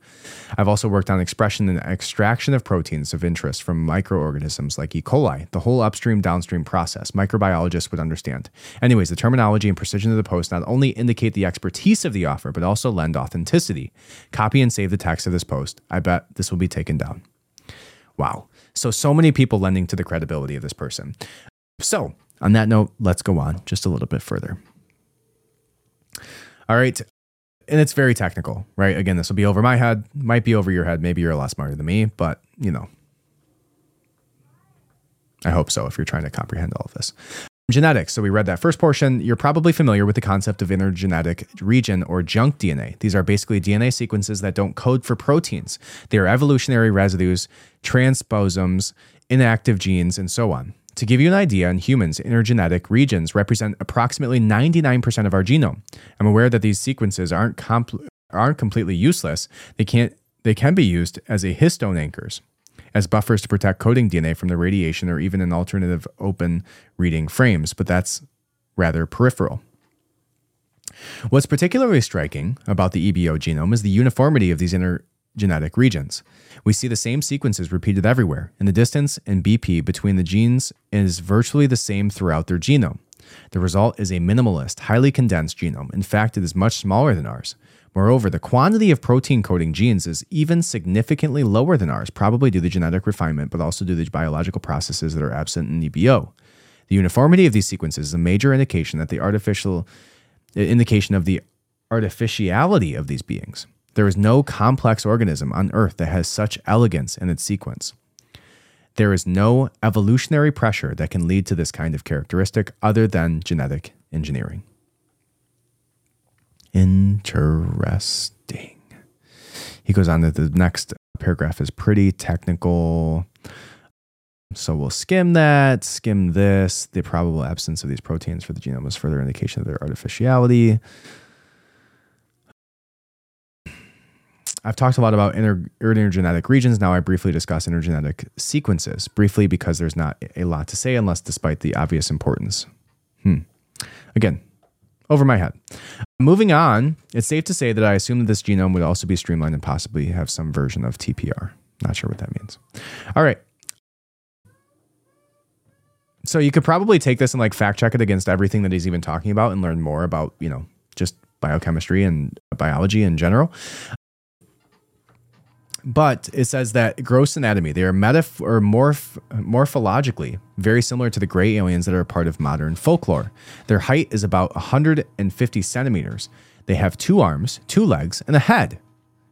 S2: I've also worked on expression and extraction of proteins of interest from microorganisms like E. coli, the whole upstream downstream process. Microbiologists would understand. Anyways, the terminology and precision of the post not only indicate the expertise of the author, but also lend authenticity. Copy and save the text of this post. I bet this will be taken down. Wow. So, so many people lending to the credibility of this person. So, on that note, let's go on just a little bit further. All right. And it's very technical, right? Again, this will be over my head, might be over your head. Maybe you're a lot smarter than me, but you know, I hope so if you're trying to comprehend all of this. Genetics. So we read that first portion. You're probably familiar with the concept of intergenetic region or junk DNA. These are basically DNA sequences that don't code for proteins. They are evolutionary residues, transposons, inactive genes, and so on. To give you an idea, in humans, intergenetic regions represent approximately 99% of our genome. I'm aware that these sequences aren't aren't completely useless. They can't they can be used as a histone anchors as buffers to protect coding DNA from the radiation or even in alternative open reading frames, but that's rather peripheral. What's particularly striking about the EBO genome is the uniformity of these intergenetic regions. We see the same sequences repeated everywhere, and the distance in BP between the genes is virtually the same throughout their genome. The result is a minimalist, highly condensed genome. In fact, it is much smaller than ours. Moreover, the quantity of protein coding genes is even significantly lower than ours, probably due to genetic refinement, but also due to biological processes that are absent in EBO. The uniformity of these sequences is a major indication that the artificial indication of the artificiality of these beings. There is no complex organism on Earth that has such elegance in its sequence. There is no evolutionary pressure that can lead to this kind of characteristic other than genetic engineering. Interesting. He goes on that the next paragraph is pretty technical. So we'll skim that, skim this. The probable absence of these proteins for the genome is further indication of their artificiality. I've talked a lot about inter- intergenetic regions. Now I briefly discuss intergenetic sequences, briefly because there's not a lot to say unless despite the obvious importance. Hmm. Again, over my head. Moving on, it's safe to say that I assume that this genome would also be streamlined and possibly have some version of TPR. Not sure what that means. All right. So you could probably take this and like fact check it against everything that he's even talking about and learn more about, you know, just biochemistry and biology in general. But it says that gross anatomy, they are metaph- or morph- morphologically very similar to the gray aliens that are a part of modern folklore. Their height is about 150 centimeters. They have two arms, two legs, and a head.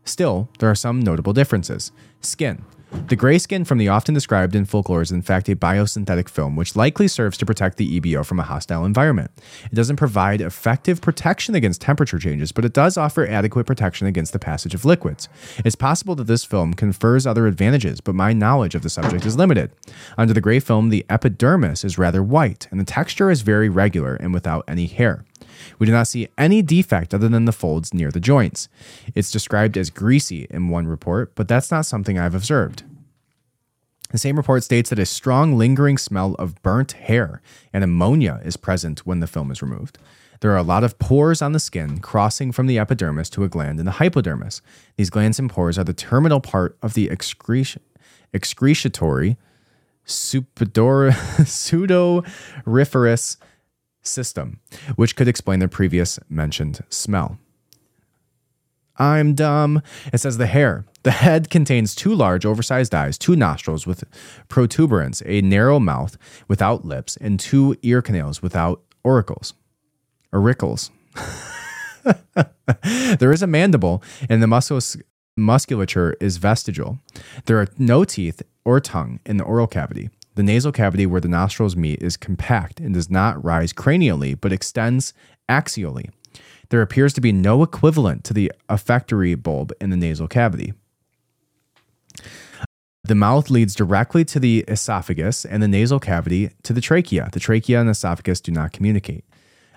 S2: Still, there are some notable differences. Skin. The gray skin from the often described in folklore is in fact a biosynthetic film, which likely serves to protect the EBO from a hostile environment. It doesn't provide effective protection against temperature changes, but it does offer adequate protection against the passage of liquids. It's possible that this film confers other advantages, but my knowledge of the subject is limited. Under the gray film, the epidermis is rather white, and the texture is very regular and without any hair. We do not see any defect other than the folds near the joints. It's described as greasy in one report, but that's not something I've observed. The same report states that a strong, lingering smell of burnt hair and ammonia is present when the film is removed. There are a lot of pores on the skin crossing from the epidermis to a gland in the hypodermis. These glands and pores are the terminal part of the excre- excretory sudoriferous system, which could explain the previous mentioned smell. I'm dumb. It says the hair. The head contains two large, oversized eyes, two nostrils with protuberance, a narrow mouth without lips, and two ear canals without auricles. Auricles. (laughs) there is a mandible, and the muscles, musculature is vestigial. There are no teeth or tongue in the oral cavity. The nasal cavity where the nostrils meet is compact and does not rise cranially, but extends axially. There appears to be no equivalent to the effectory bulb in the nasal cavity. The mouth leads directly to the esophagus and the nasal cavity to the trachea. The trachea and esophagus do not communicate.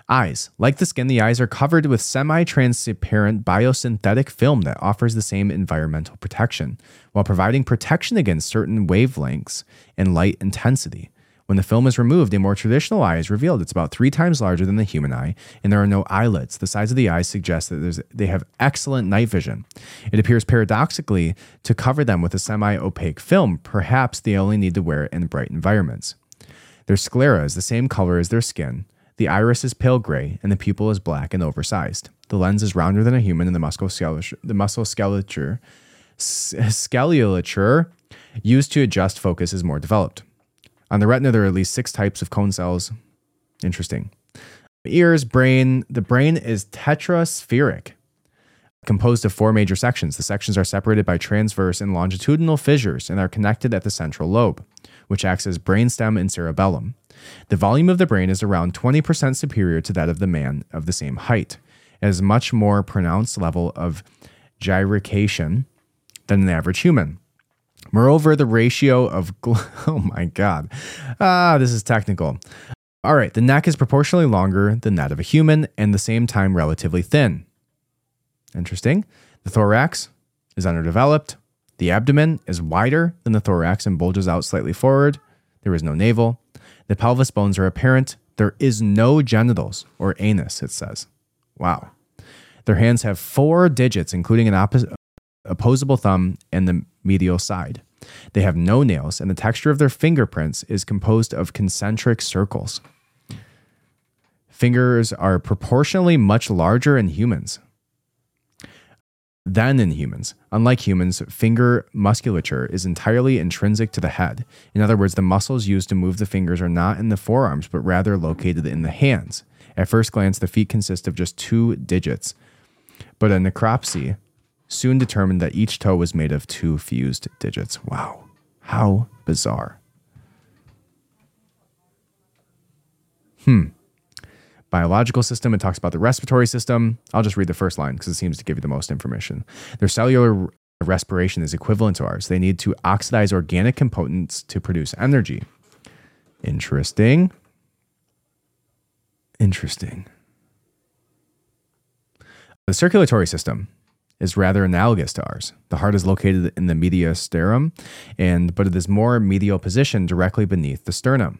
S2: Eyes. Like the skin, the eyes are covered with semi transparent biosynthetic film that offers the same environmental protection, while providing protection against certain wavelengths and light intensity. When the film is removed, a more traditional eye is revealed. It's about three times larger than the human eye, and there are no eyelids. The size of the eyes suggests that they have excellent night vision. It appears paradoxically to cover them with a semi opaque film. Perhaps they only need to wear it in bright environments. Their sclera is the same color as their skin, the iris is pale gray and the pupil is black and oversized. The lens is rounder than a human and the musculature, the musculature, scalature used to adjust focus is more developed. On the retina, there are at least six types of cone cells. Interesting. Ears, brain. The brain is tetraspheric, composed of four major sections. The sections are separated by transverse and longitudinal fissures and are connected at the central lobe, which acts as brainstem and cerebellum. The volume of the brain is around 20% superior to that of the man of the same height. It has much more pronounced level of gyrication than an average human. Moreover, the ratio of gl- (laughs) oh my god, ah, this is technical. All right, the neck is proportionally longer than that of a human and the same time relatively thin. Interesting. The thorax is underdeveloped. The abdomen is wider than the thorax and bulges out slightly forward. There is no navel. The pelvis bones are apparent. There is no genitals or anus, it says. Wow. Their hands have four digits, including an oppos- opposable thumb and the medial side. They have no nails, and the texture of their fingerprints is composed of concentric circles. Fingers are proportionally much larger in humans than in humans. Unlike humans, finger musculature is entirely intrinsic to the head. In other words, the muscles used to move the fingers are not in the forearms, but rather located in the hands. At first glance, the feet consist of just two digits, but a necropsy soon determined that each toe was made of two fused digits. Wow, how bizarre. Hmm biological system. It talks about the respiratory system. I'll just read the first line because it seems to give you the most information. Their cellular respiration is equivalent to ours. They need to oxidize organic components to produce energy. Interesting. Interesting. The circulatory system is rather analogous to ours. The heart is located in the mediastinum, and but it is more medial position directly beneath the sternum.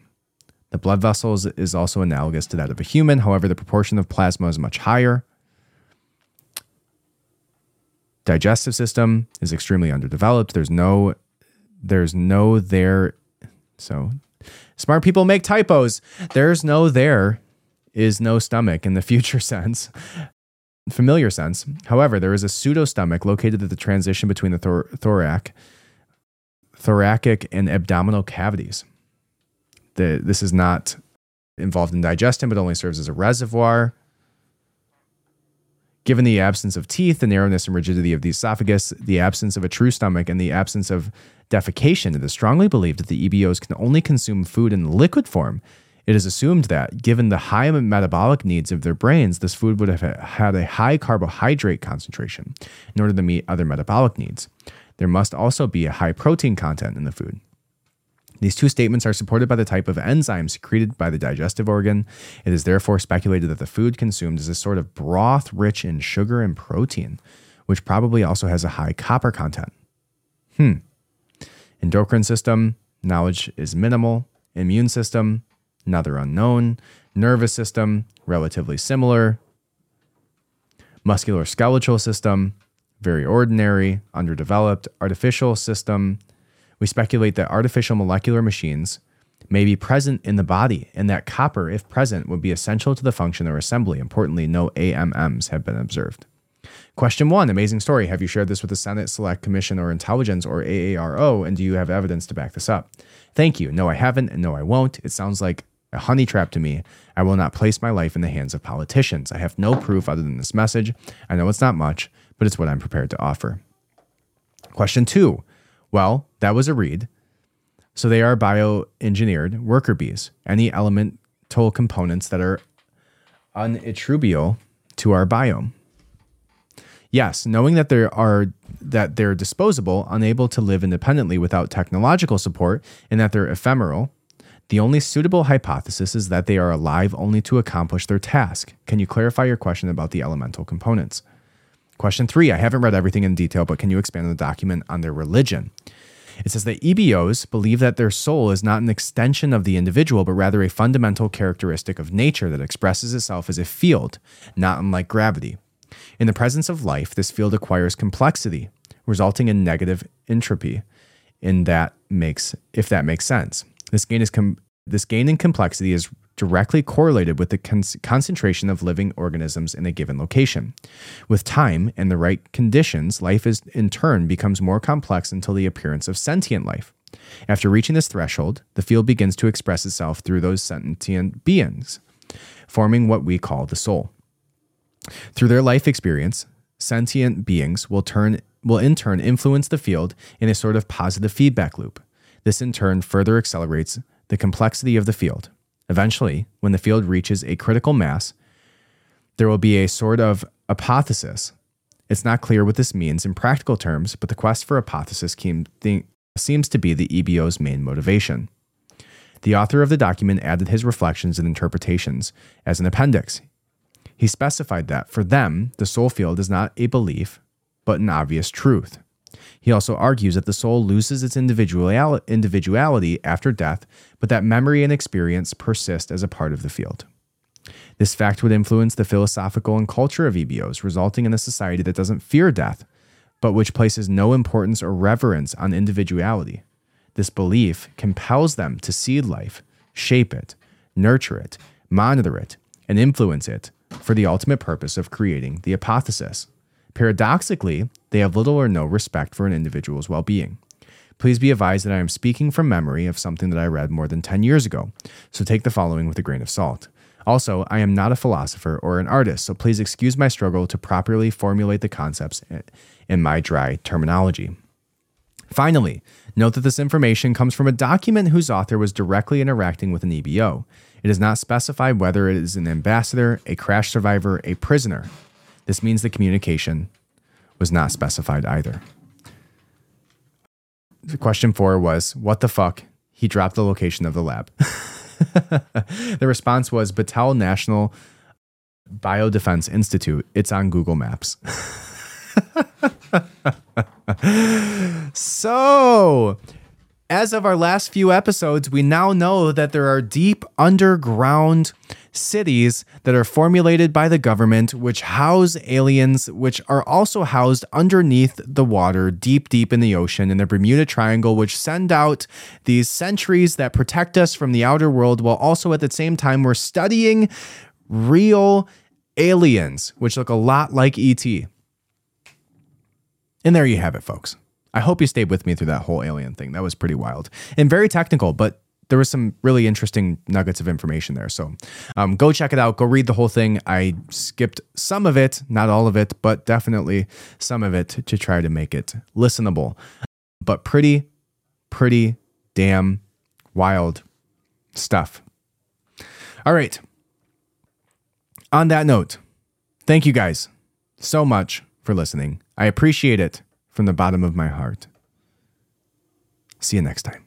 S2: The blood vessels is also analogous to that of a human. However, the proportion of plasma is much higher. Digestive system is extremely underdeveloped. There's no, there's no there. So smart people make typos. There's no there is no stomach in the future (laughs) sense familiar sense. However, there is a pseudo stomach located at the transition between the thor- thorac, thoracic and abdominal cavities the, this is not involved in digestion, but only serves as a reservoir. Given the absence of teeth, the narrowness and rigidity of the esophagus, the absence of a true stomach, and the absence of defecation, it is strongly believed that the EBOs can only consume food in liquid form. It is assumed that, given the high metabolic needs of their brains, this food would have had a high carbohydrate concentration in order to meet other metabolic needs. There must also be a high protein content in the food. These two statements are supported by the type of enzyme secreted by the digestive organ. It is therefore speculated that the food consumed is a sort of broth rich in sugar and protein, which probably also has a high copper content. Hmm. Endocrine system, knowledge is minimal. Immune system, another unknown. Nervous system, relatively similar. Musculoskeletal system, very ordinary, underdeveloped. Artificial system, we speculate that artificial molecular machines may be present in the body and that copper, if present, would be essential to the function or assembly. Importantly, no AMMs have been observed. Question one Amazing story. Have you shared this with the Senate Select Commission or Intelligence or AARO? And do you have evidence to back this up? Thank you. No, I haven't, and no, I won't. It sounds like a honey trap to me. I will not place my life in the hands of politicians. I have no proof other than this message. I know it's not much, but it's what I'm prepared to offer. Question two. Well, that was a read. So they are bioengineered worker bees, any elemental components that are unattributable to our biome. Yes, knowing that there are that they're disposable, unable to live independently without technological support, and that they're ephemeral, the only suitable hypothesis is that they are alive only to accomplish their task. Can you clarify your question about the elemental components? Question three I haven't read everything in detail, but can you expand on the document on their religion? It says that EBOs believe that their soul is not an extension of the individual, but rather a fundamental characteristic of nature that expresses itself as a field, not unlike gravity. In the presence of life, this field acquires complexity, resulting in negative entropy. In that makes, if that makes sense, this gain is com- this gain in complexity is directly correlated with the con- concentration of living organisms in a given location. With time and the right conditions, life is in turn becomes more complex until the appearance of sentient life. After reaching this threshold, the field begins to express itself through those sentient beings, forming what we call the soul. Through their life experience, sentient beings will turn will in turn influence the field in a sort of positive feedback loop. This in turn further accelerates the complexity of the field. Eventually, when the field reaches a critical mass, there will be a sort of apotheosis. It's not clear what this means in practical terms, but the quest for apotheosis seems to be the EBO's main motivation. The author of the document added his reflections and interpretations as an appendix. He specified that for them, the soul field is not a belief, but an obvious truth. He also argues that the soul loses its individuality after death, but that memory and experience persist as a part of the field. This fact would influence the philosophical and culture of EBOs, resulting in a society that doesn't fear death, but which places no importance or reverence on individuality. This belief compels them to seed life, shape it, nurture it, monitor it, and influence it for the ultimate purpose of creating the apotheosis. Paradoxically, they have little or no respect for an individual's well being. Please be advised that I am speaking from memory of something that I read more than 10 years ago, so take the following with a grain of salt. Also, I am not a philosopher or an artist, so please excuse my struggle to properly formulate the concepts in my dry terminology. Finally, note that this information comes from a document whose author was directly interacting with an EBO. It is not specified whether it is an ambassador, a crash survivor, a prisoner. This means the communication was not specified either. The question four was, What the fuck? He dropped the location of the lab. (laughs) the response was Battelle National Biodefense Institute. It's on Google Maps. (laughs) so, as of our last few episodes, we now know that there are deep underground cities that are formulated by the government, which house aliens, which are also housed underneath the water, deep, deep in the ocean, in the Bermuda Triangle, which send out these sentries that protect us from the outer world, while also at the same time we're studying real aliens, which look a lot like ET. And there you have it, folks. I hope you stayed with me through that whole alien thing. That was pretty wild and very technical, but there was some really interesting nuggets of information there. So um, go check it out. Go read the whole thing. I skipped some of it, not all of it, but definitely some of it to try to make it listenable. But pretty, pretty damn wild stuff. All right. On that note, thank you guys so much for listening. I appreciate it from the bottom of my heart. See you next time.